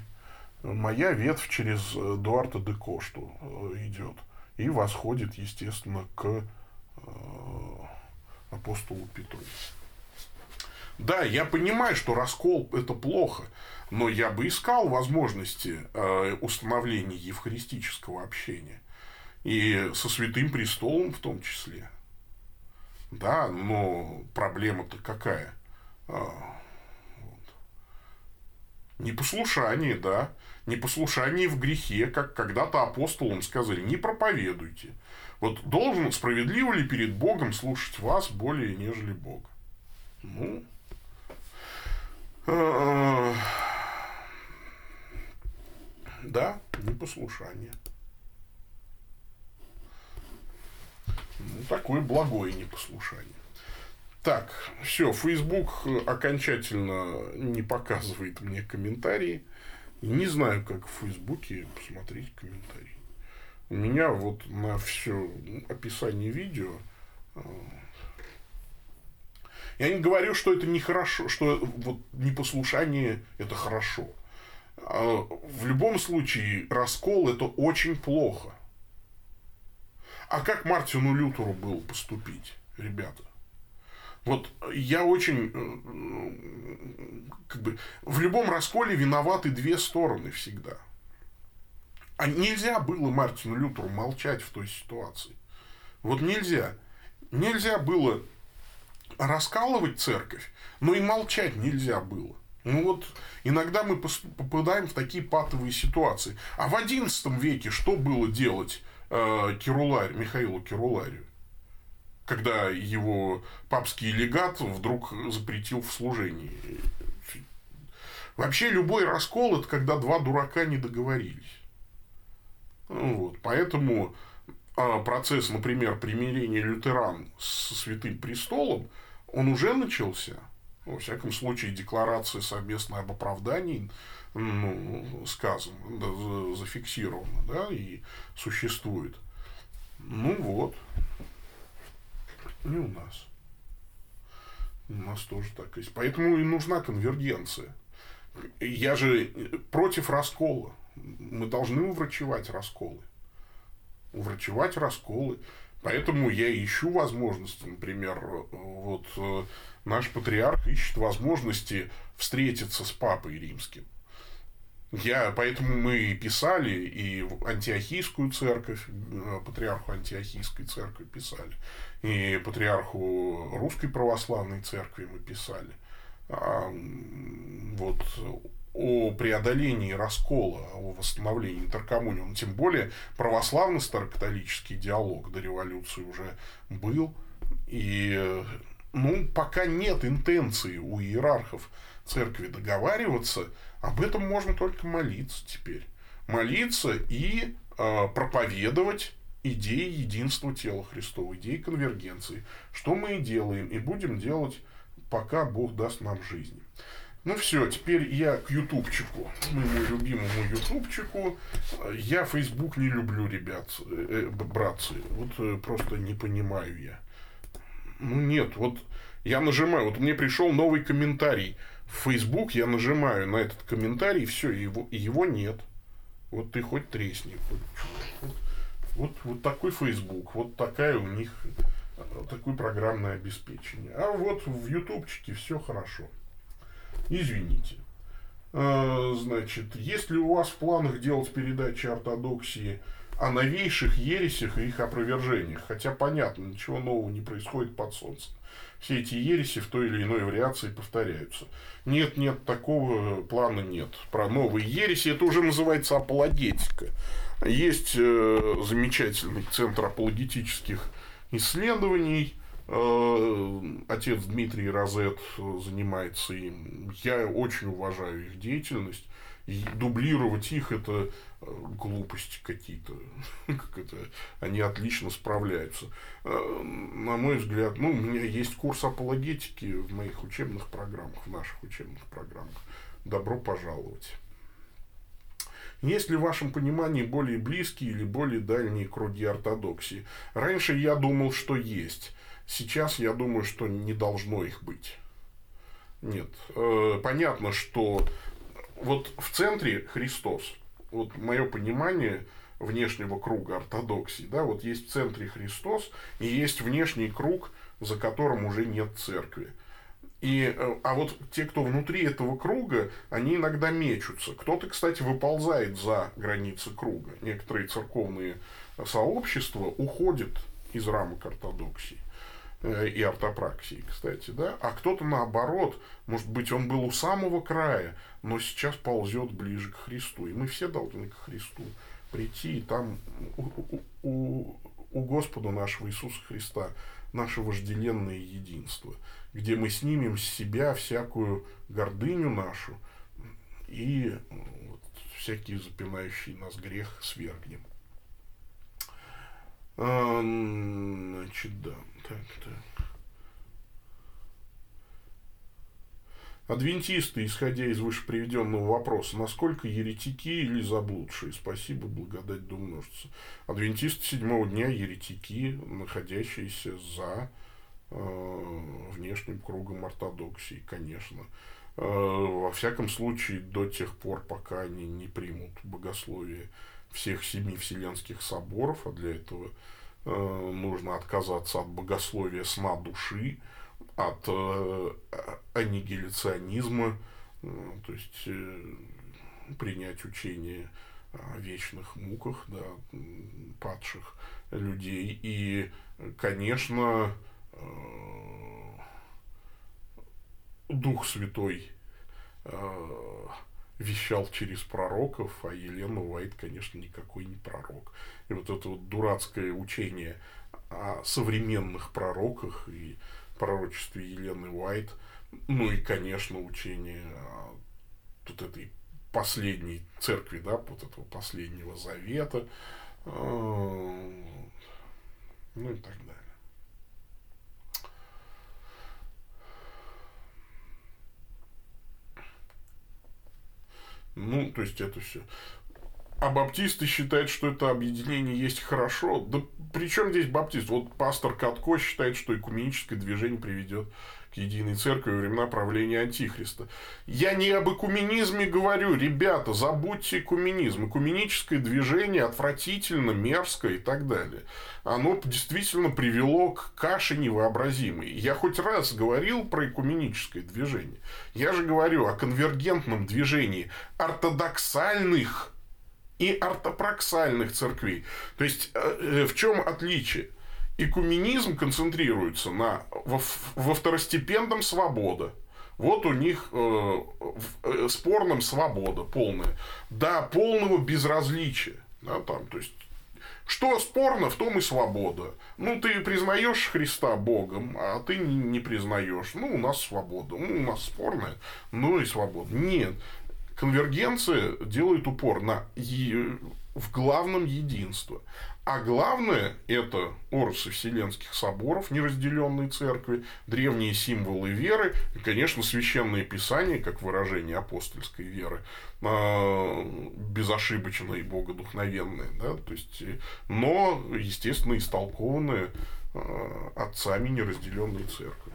Моя ветвь через Дуарта де Кошту э, идет. И восходит, естественно, к э, апостолу Петру. Да, я понимаю, что раскол – это плохо, но я бы искал возможности э, установления евхаристического общения. И со Святым Престолом в том числе. Да, но проблема-то какая? А. Непослушание, да. Непослушание в грехе, как когда-то апостолам сказали, не проповедуйте. Вот должен справедливо ли перед Богом слушать вас более, нежели Бога? Ну, да, непослушание. Ну, такое благое непослушание. Так, все, Facebook окончательно не показывает мне комментарии. Не знаю, как в Фейсбуке посмотреть комментарии. У меня вот на все описание видео а, я не говорю, что это нехорошо, что вот непослушание это хорошо. А в любом случае раскол это очень плохо. А как Мартину Лютеру было поступить, ребята? Вот я очень, э, как бы, в любом расколе виноваты две стороны всегда. А нельзя было Мартину Лютеру молчать в той ситуации. Вот нельзя. Нельзя было раскалывать церковь, но и молчать нельзя было. Ну вот иногда мы попадаем в такие патовые ситуации. А в XI веке что было делать э, Кируларь, Михаилу Кируларию, когда его папский легат вдруг запретил в служении. Вообще любой раскол – это когда два дурака не договорились. Ну вот, поэтому а, процесс, например, примирения лютеран со Святым Престолом, он уже начался. Во всяком случае, декларация совместная об оправдании ну, сказано, да, зафиксировано, да, и существует. Ну вот. Не у нас. У нас тоже так есть. Поэтому и нужна конвергенция. Я же против раскола. Мы должны уврачевать расколы. Уврачевать расколы. Поэтому я ищу возможности, например, вот э, наш патриарх ищет возможности встретиться с папой римским. Я, поэтому мы писали и в антиохийскую церковь, э, патриарху антиохийской церкви писали, и патриарху русской православной церкви мы писали. А, вот о преодолении раскола, о восстановлении интеркоммунии, ну, тем более православный старокатолический диалог до революции уже был, и ну, пока нет интенции у иерархов церкви договариваться, об этом можно только молиться теперь. Молиться и э, проповедовать идеи единства тела Христова, идеи конвергенции. Что мы и делаем, и будем делать, пока Бог даст нам жизнь. Ну все, теперь я к ютубчику, моему любимому ютубчику. Я Facebook не люблю, ребят, э, э братцы. Вот э, просто не понимаю я. Ну нет, вот я нажимаю, вот мне пришел новый комментарий в Facebook, я нажимаю на этот комментарий, все, его, его нет. Вот ты хоть тресни. Вот, вот, вот такой Facebook, вот такая у них, такое программное обеспечение. А вот в ютубчике все хорошо. Извините. А, значит, есть ли у вас в планах делать передачи ортодоксии о новейших ересях и их опровержениях? Хотя понятно, ничего нового не происходит под солнцем. Все эти ереси в той или иной вариации повторяются. Нет, нет, такого плана нет. Про новые ереси это уже называется апологетика. Есть э, замечательный центр апологетических исследований отец Дмитрий Розет занимается им. Я очень уважаю их деятельность. И дублировать их это э, глупости какие-то. как это, они отлично справляются. Э, на мой взгляд, ну, у меня есть курс апологетики в моих учебных программах, в наших учебных программах. Добро пожаловать. Есть ли в вашем понимании более близкие или более дальние круги ортодоксии? Раньше я думал, что есть. Сейчас я думаю, что не должно их быть. Нет. Э, понятно, что вот в центре Христос. Вот мое понимание внешнего круга ортодоксии, да, вот есть в центре Христос и есть внешний круг, за которым уже нет церкви. И, э, а вот те, кто внутри этого круга, они иногда мечутся. Кто-то, кстати, выползает за границы круга. Некоторые церковные сообщества уходят из рамок ортодоксии. Э, и ортопраксии, кстати, да, а кто-то наоборот, может быть, он был у самого края, но сейчас ползет ближе к Христу, и мы все должны к Христу прийти, и там у, у, у Господа нашего Иисуса Христа наше вожделенное единство, где мы снимем с себя всякую гордыню нашу и вот, всякие запинающие нас грех свергнем. Значит, да. Так, так. Адвентисты, исходя из вышеприведенного вопроса, насколько еретики или заблудшие? Спасибо, благодать да умножится. Адвентисты седьмого дня еретики, находящиеся за э, внешним кругом ортодоксии, конечно. Э, во всяком случае, до тех пор, пока они не примут богословие всех семи вселенских соборов, а для этого нужно отказаться от богословия сна души, от э, аннигиляционизма, э, то есть принять учение о вечных муках да, падших людей. И, конечно, Дух Святой вещал через пророков, а Елена Уайт, конечно, никакой не пророк. И вот это вот дурацкое учение о современных пророках и пророчестве Елены Уайт, ну и, конечно, учение о вот этой последней церкви, да, вот этого последнего завета, э, ну и так далее. Ну, то есть это все. А баптисты считают, что это объединение есть хорошо. Да при чем здесь баптист? Вот пастор Катко считает, что экуменическое движение приведет к единой церкви во времена правления Антихриста. Я не об экуменизме говорю. Ребята, забудьте экуменизм. Экуменическое движение отвратительно, мерзкое и так далее. Оно действительно привело к каше невообразимой. Я хоть раз говорил про экуменическое движение. Я же говорю о конвергентном движении ортодоксальных и ортопроксальных церквей. То есть, э, в чем отличие? Экуменизм концентрируется на, во, во второстепенном свобода. Вот у них э, э, спорном свобода полная. До полного безразличия. Да, там, то есть, что спорно, в том и свобода. Ну, ты признаешь Христа Богом, а ты не признаешь. Ну, у нас свобода. Ну, у нас спорная, ну и свобода. Нет конвергенция делает упор на в главном единство. А главное – это оросы Вселенских соборов, неразделенной церкви, древние символы веры и, конечно, священное писание, как выражение апостольской веры, а, безошибочное и богодухновенное. Да? То есть, но, естественно, истолкованное а, отцами неразделенной церкви.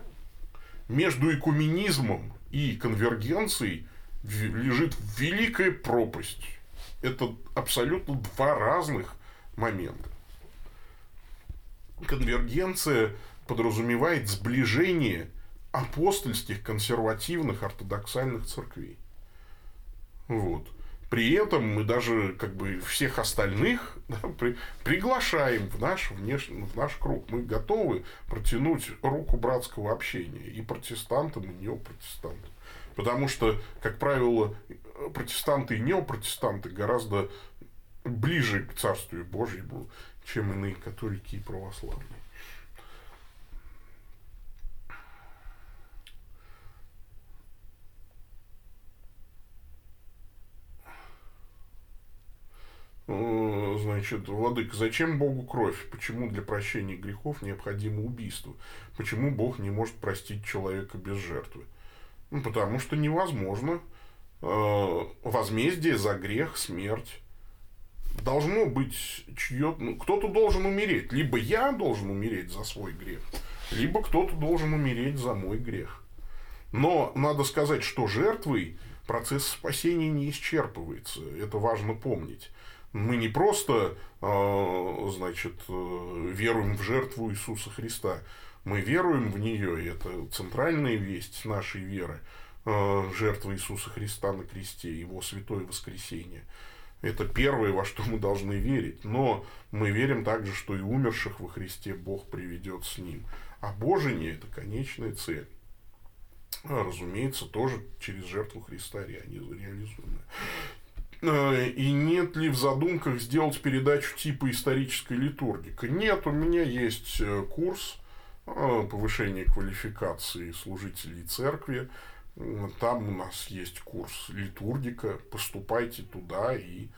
Между экуменизмом и конвергенцией лежит великая пропасть. Это абсолютно два разных момента. Конвергенция подразумевает сближение апостольских, консервативных, ортодоксальных церквей. Вот. При этом мы даже как бы всех остальных да, при, приглашаем в наш, внешний, в наш круг. Мы готовы протянуть руку братского общения и протестантам, и неопротестантам. Потому что, как правило, протестанты и неопротестанты гораздо ближе к Царствию Божьему, чем иные католики и православные. Э, значит, Владыка, зачем Богу кровь? Почему для прощения грехов необходимо убийство? Почему Бог не может простить человека без жертвы? Ну, потому что невозможно. Э, возмездие за грех, смерть. Должно быть чье ну, кто-то должен умереть. Либо я должен умереть за свой грех, либо кто-то должен умереть за мой грех. Но надо сказать, что жертвой процесс спасения не исчерпывается. Это важно помнить. Мы не просто, э, значит, э, веруем в жертву Иисуса Христа. Мы веруем в нее, и это центральная весть нашей веры, э, жертва Иисуса Христа на кресте, Его святое воскресение. Это первое, во что мы должны верить. Но мы верим также, что и умерших во Христе Бог приведет с Ним. А Божение – это конечная цель. А, разумеется, тоже через жертву Христа реализуемая. Э, и нет ли в задумках сделать передачу типа исторической литургика? Нет, у меня есть э, курс повышения квалификации служителей церкви. Там у нас есть курс литургика. Поступайте туда, и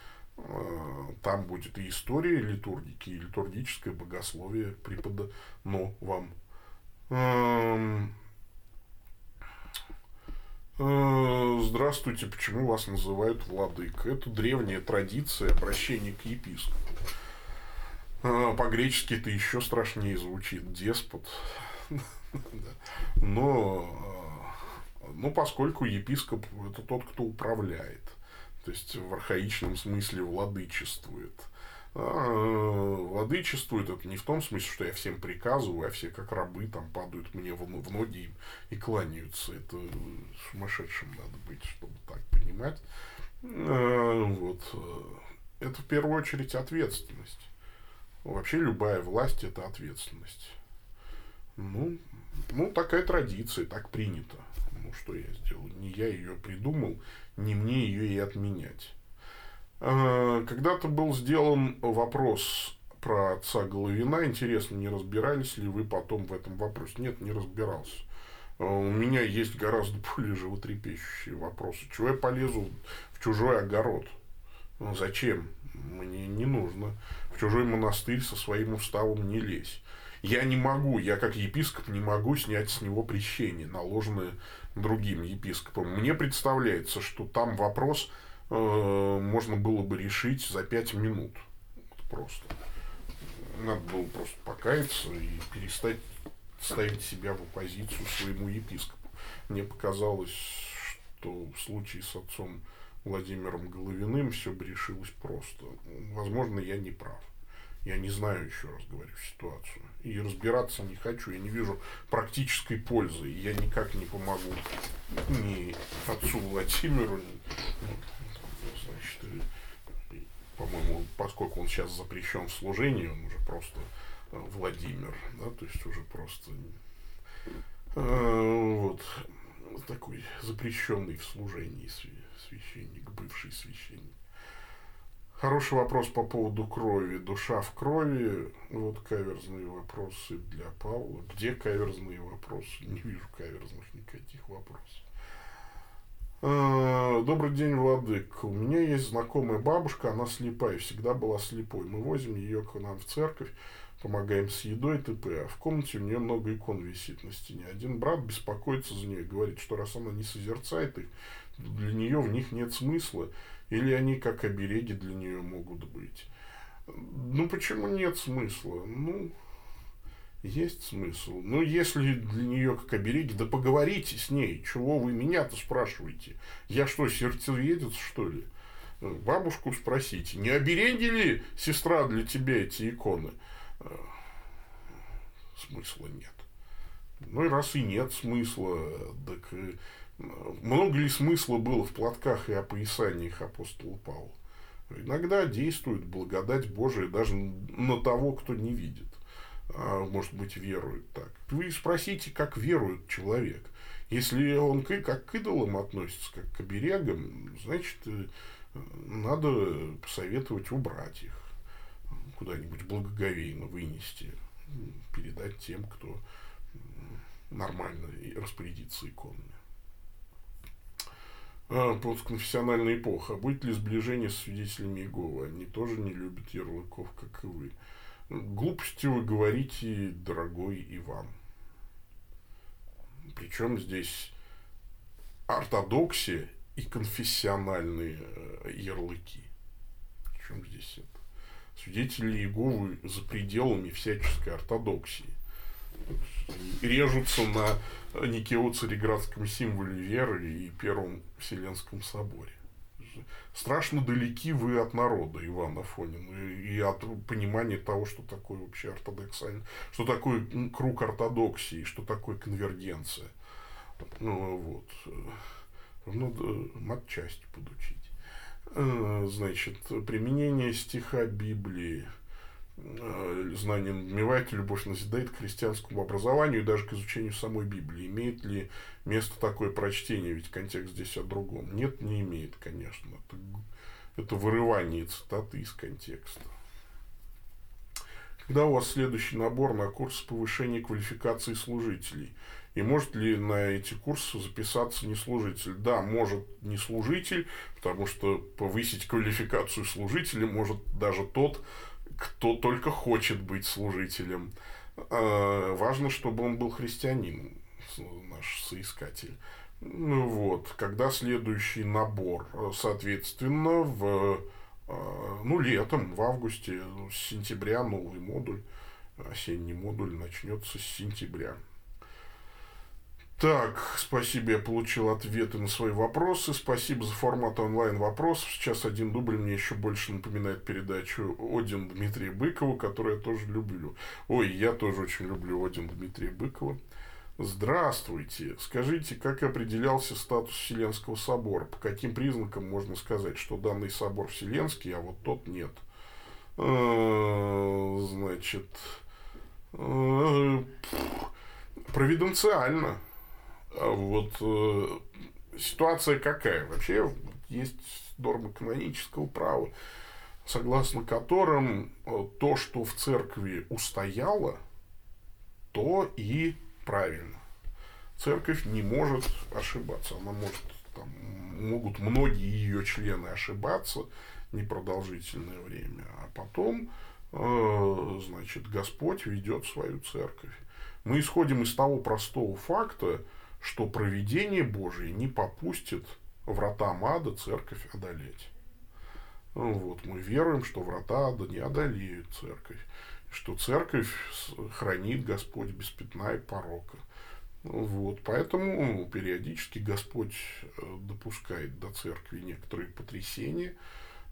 там будет и история литургики, и литургическое богословие преподано вам. Эм, Э, здравствуйте, почему вас называют владык? Это древняя традиция обращения к епископу. Э, по-гречески это еще страшнее звучит, деспот. Но, э, ну, поскольку епископ это тот, кто управляет, то есть в архаичном смысле владычествует – а, владычествует, это не в том смысле, что я всем приказываю, а все как рабы там падают мне в, ноги и кланяются. Это сумасшедшим надо быть, чтобы так понимать. А, вот. Это в первую очередь ответственность. Вообще любая власть это ответственность. Ну, ну, такая традиция, так принято. Что я сделал? Не я ее придумал, не мне ее и отменять. Э, когда-то был сделан вопрос про отца Головина. Интересно, не разбирались ли вы потом в этом вопросе? Нет, не разбирался. Э, у меня есть гораздо более животрепещущие вопросы. Чего я полезу в чужой огород? Ну, зачем? Мне не нужно. В чужой монастырь со своим уставом не лезь. Я не могу, я как епископ не могу снять с него прещение, наложенное другим епископом. Мне представляется, что там вопрос Э, можно было бы решить за пять минут. Просто. Надо было просто покаяться и перестать ставить себя в оппозицию своему епископу. Мне показалось, что в случае с отцом Владимиром Головиным все бы решилось просто. Возможно, я не прав. Я не знаю, еще раз говорю, ситуацию. И разбираться не хочу. Я не вижу практической пользы. Я никак не помогу ни отцу Владимиру, ни, значит, по-моему, поскольку он сейчас запрещен в служении, он уже просто э, Владимир, да, то есть уже просто э, вот такой запрещенный в служении священник, бывший священник. Хороший вопрос по поводу крови. Душа в крови. Вот каверзные вопросы для Павла. Где каверзные вопросы? Не вижу каверзных никаких вопросов. Э, добрый день, Владык. У меня есть знакомая бабушка, она слепая, всегда была слепой. Мы возим ее к нам в церковь, помогаем с едой т.п. А в комнате у нее много икон висит на стене. Один брат беспокоится за нее, говорит, что раз она не созерцает их, для нее в них нет смысла, или они как обереги для нее могут быть. Ну, почему нет смысла? Ну, есть смысл. Но если для нее как обереги, да поговорите с ней. Чего вы меня-то спрашиваете? Я что, сердцеедец, что ли? Бабушку спросите, не обереги ли, сестра, для тебя эти иконы? Смысла нет. Ну и раз и нет смысла, так э, много ли смысла было в платках и опоясаниях апостола Павла? Иногда действует благодать Божия даже на того, кто не видит. А, может быть, верует так. Вы спросите, как верует человек. Если он как к идолам относится, как к оберегам, значит, э, надо посоветовать убрать их, куда-нибудь благоговейно вынести, передать тем, кто нормально распорядится иконами. А, постконфессиональная эпоха. А будет ли сближение с свидетелями Иеговы? Они тоже не любят ярлыков, как и вы. Глупости вы говорите, дорогой Иван. Причем здесь ортодоксия и конфессиональные э, ярлыки. Причем здесь это? Свидетели Иеговы за пределами всяческой ортодоксии. Режутся на Никео-Цареградском символе веры и Первом Вселенском соборе. Страшно далеки вы от народа, Иван Афонин, и от понимания того, что такое вообще ортодоксально, что такое круг ортодоксии, что такое конвергенция. Ну, вот. Надо матчасть подучить. Э, значит, применение стиха Библии – Э, знание надмевает, любовь назидает к христианскому образованию и даже к изучению самой Библии. Имеет ли место такое прочтение? Ведь контекст здесь о другом. Нет, не имеет, конечно. Это, это вырывание цитаты из контекста. Когда у вас следующий набор на курс повышения квалификации служителей? И может ли на эти курсы записаться не служитель? Да, может не служитель, потому что повысить квалификацию служителя может даже тот, кто только хочет быть служителем. А, важно, чтобы он был христианином, наш соискатель. Ну вот, когда следующий набор, соответственно, в а, ну, летом, в августе, с сентября новый модуль, осенний модуль начнется с сентября. Так, спасибо, я получил ответы на свои вопросы. Спасибо за формат онлайн вопросов. Сейчас один дубль мне еще больше напоминает передачу Один Дмитрия Быкова, которую я тоже люблю. Ой, я тоже очень люблю Один Дмитрия Быкова. Здравствуйте. Скажите, как определялся статус Вселенского собора? По каким признакам можно сказать, что данный собор Вселенский, а вот тот нет? Э, значит, э, провиденциально. А вот э, ситуация какая? Вообще есть нормы канонического права, согласно которым э, то, что в церкви устояло, то и правильно. Церковь не может ошибаться. Она может, там, могут многие ее члены ошибаться непродолжительное время, а потом, э, значит, Господь ведет свою церковь. Мы исходим из того простого факта, что провидение Божие не попустит врата ада церковь одолеть. Ну вот, мы веруем, что врата ада не одолеют церковь, что церковь хранит Господь без пятна и порока. Ну вот, поэтому периодически Господь э, допускает до церкви некоторые потрясения,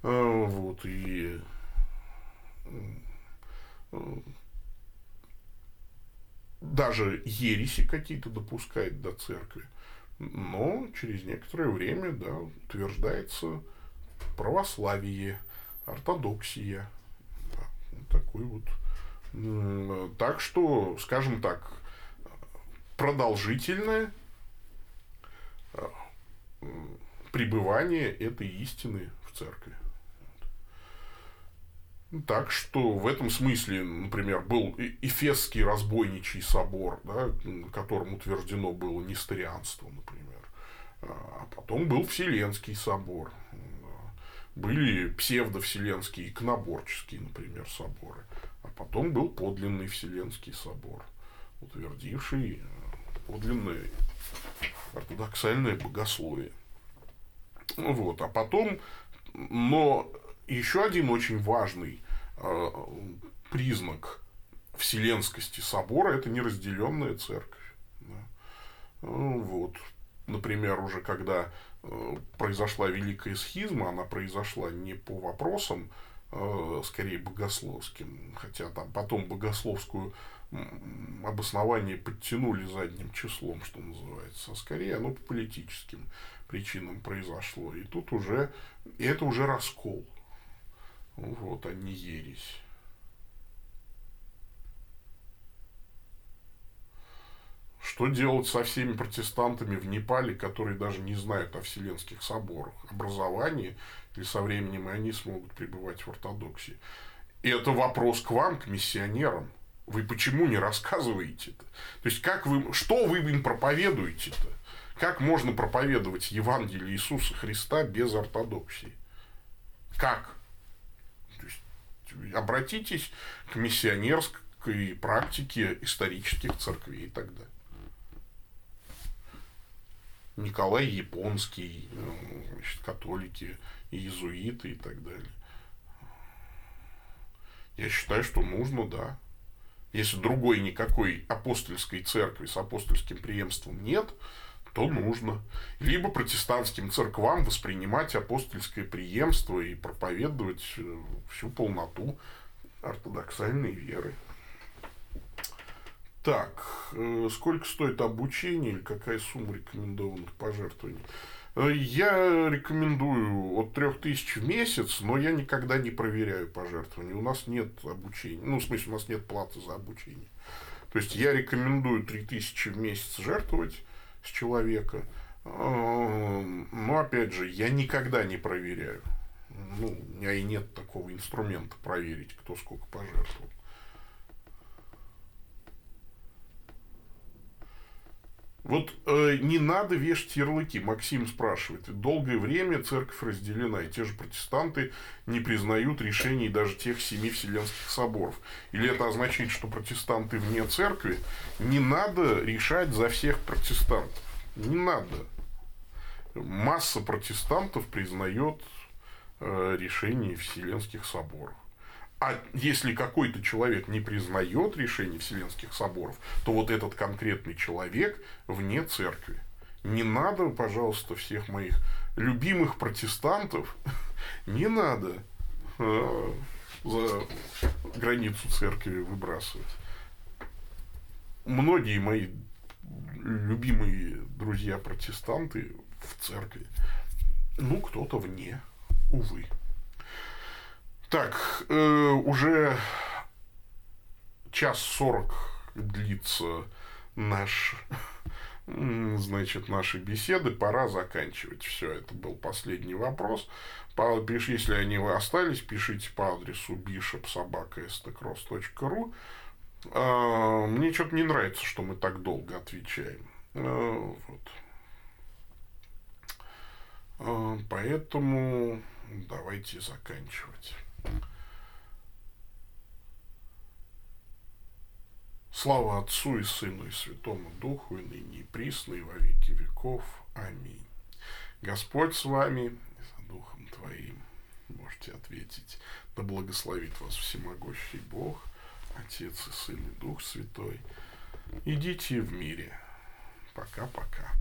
э, вот, и э, даже ереси какие-то допускает до церкви. Но через некоторое время да, утверждается православие, ортодоксия. Такой вот. Так что, скажем так, продолжительное а, пребывание этой истины в церкви. Так что в этом смысле, например, был Эфесский разбойничий собор, да, которым утверждено было несторианство, например. А потом был Вселенский собор. Были псевдовселенские иконоборческие, например, соборы. А потом был подлинный Вселенский собор, утвердивший подлинное ортодоксальное богословие. Вот. А потом, но еще один очень важный Э, признак вселенскости собора – это неразделенная церковь. Да. Ну, вот. Например, уже когда э, произошла Великая Схизма, она произошла не по вопросам, э, скорее богословским, хотя там потом богословскую обоснование подтянули задним числом, что называется, а скорее оно по политическим причинам произошло. И тут уже, и это уже раскол. Вот, они ересь. Что делать со всеми протестантами в Непале, которые даже не знают о вселенских соборах, образовании, или со временем и они смогут пребывать в ортодоксии? И это вопрос к вам, к миссионерам. Вы почему не рассказываете это? То есть, как вы, что вы им проповедуете-то? Как можно проповедовать Евангелие Иисуса Христа без ортодоксии? Как? Обратитесь к миссионерской практике исторических церквей тогда. Николай Японский, ну, значит, католики, иезуиты и так далее. Я считаю, что нужно, да. Если другой никакой апостольской церкви с апостольским преемством нет, то нужно. Либо протестантским церквам воспринимать апостольское преемство и проповедовать э, всю полноту ортодоксальной веры. Так, э, сколько стоит обучение или какая сумма рекомендованных пожертвований? Э, я рекомендую от 3000 в месяц, но я никогда не проверяю пожертвования. У нас нет обучения. Ну, в смысле, у нас нет платы за обучение. То есть, я рекомендую 3000 в месяц жертвовать с человека. Эм, но, опять же, я никогда не проверяю. Ну, у меня и нет такого инструмента проверить, кто сколько пожертвовал. Вот э, не надо вешать ярлыки. Максим спрашивает. Долгое время церковь разделена, и те же протестанты не признают решений даже тех семи вселенских соборов. Или это означает, что протестанты вне церкви? Не надо решать за всех протестантов. Не надо. Масса протестантов признает э, решения вселенских соборов. А если какой-то человек не признает решение Вселенских соборов, то вот этот конкретный человек вне церкви. Не надо, пожалуйста, всех моих любимых протестантов, не надо э, за границу церкви выбрасывать. Многие мои любимые друзья-протестанты в церкви, ну, кто-то вне, увы. Так, э, уже час сорок длится наш, значит, наши беседы. Пора заканчивать. Все, это был последний вопрос. Если они остались, пишите по адресу bishopsobaka.stcross.ru. А, мне что-то не нравится, что мы так долго отвечаем. А, вот. А, поэтому давайте заканчивать. Слава Отцу и Сыну и Святому Духу, и ныне и присно, и во веки веков. Аминь. Господь с вами, за Духом Твоим. Можете ответить. Да благословит вас всемогущий Бог, Отец и Сын и Дух Святой. Идите в мире. Пока-пока.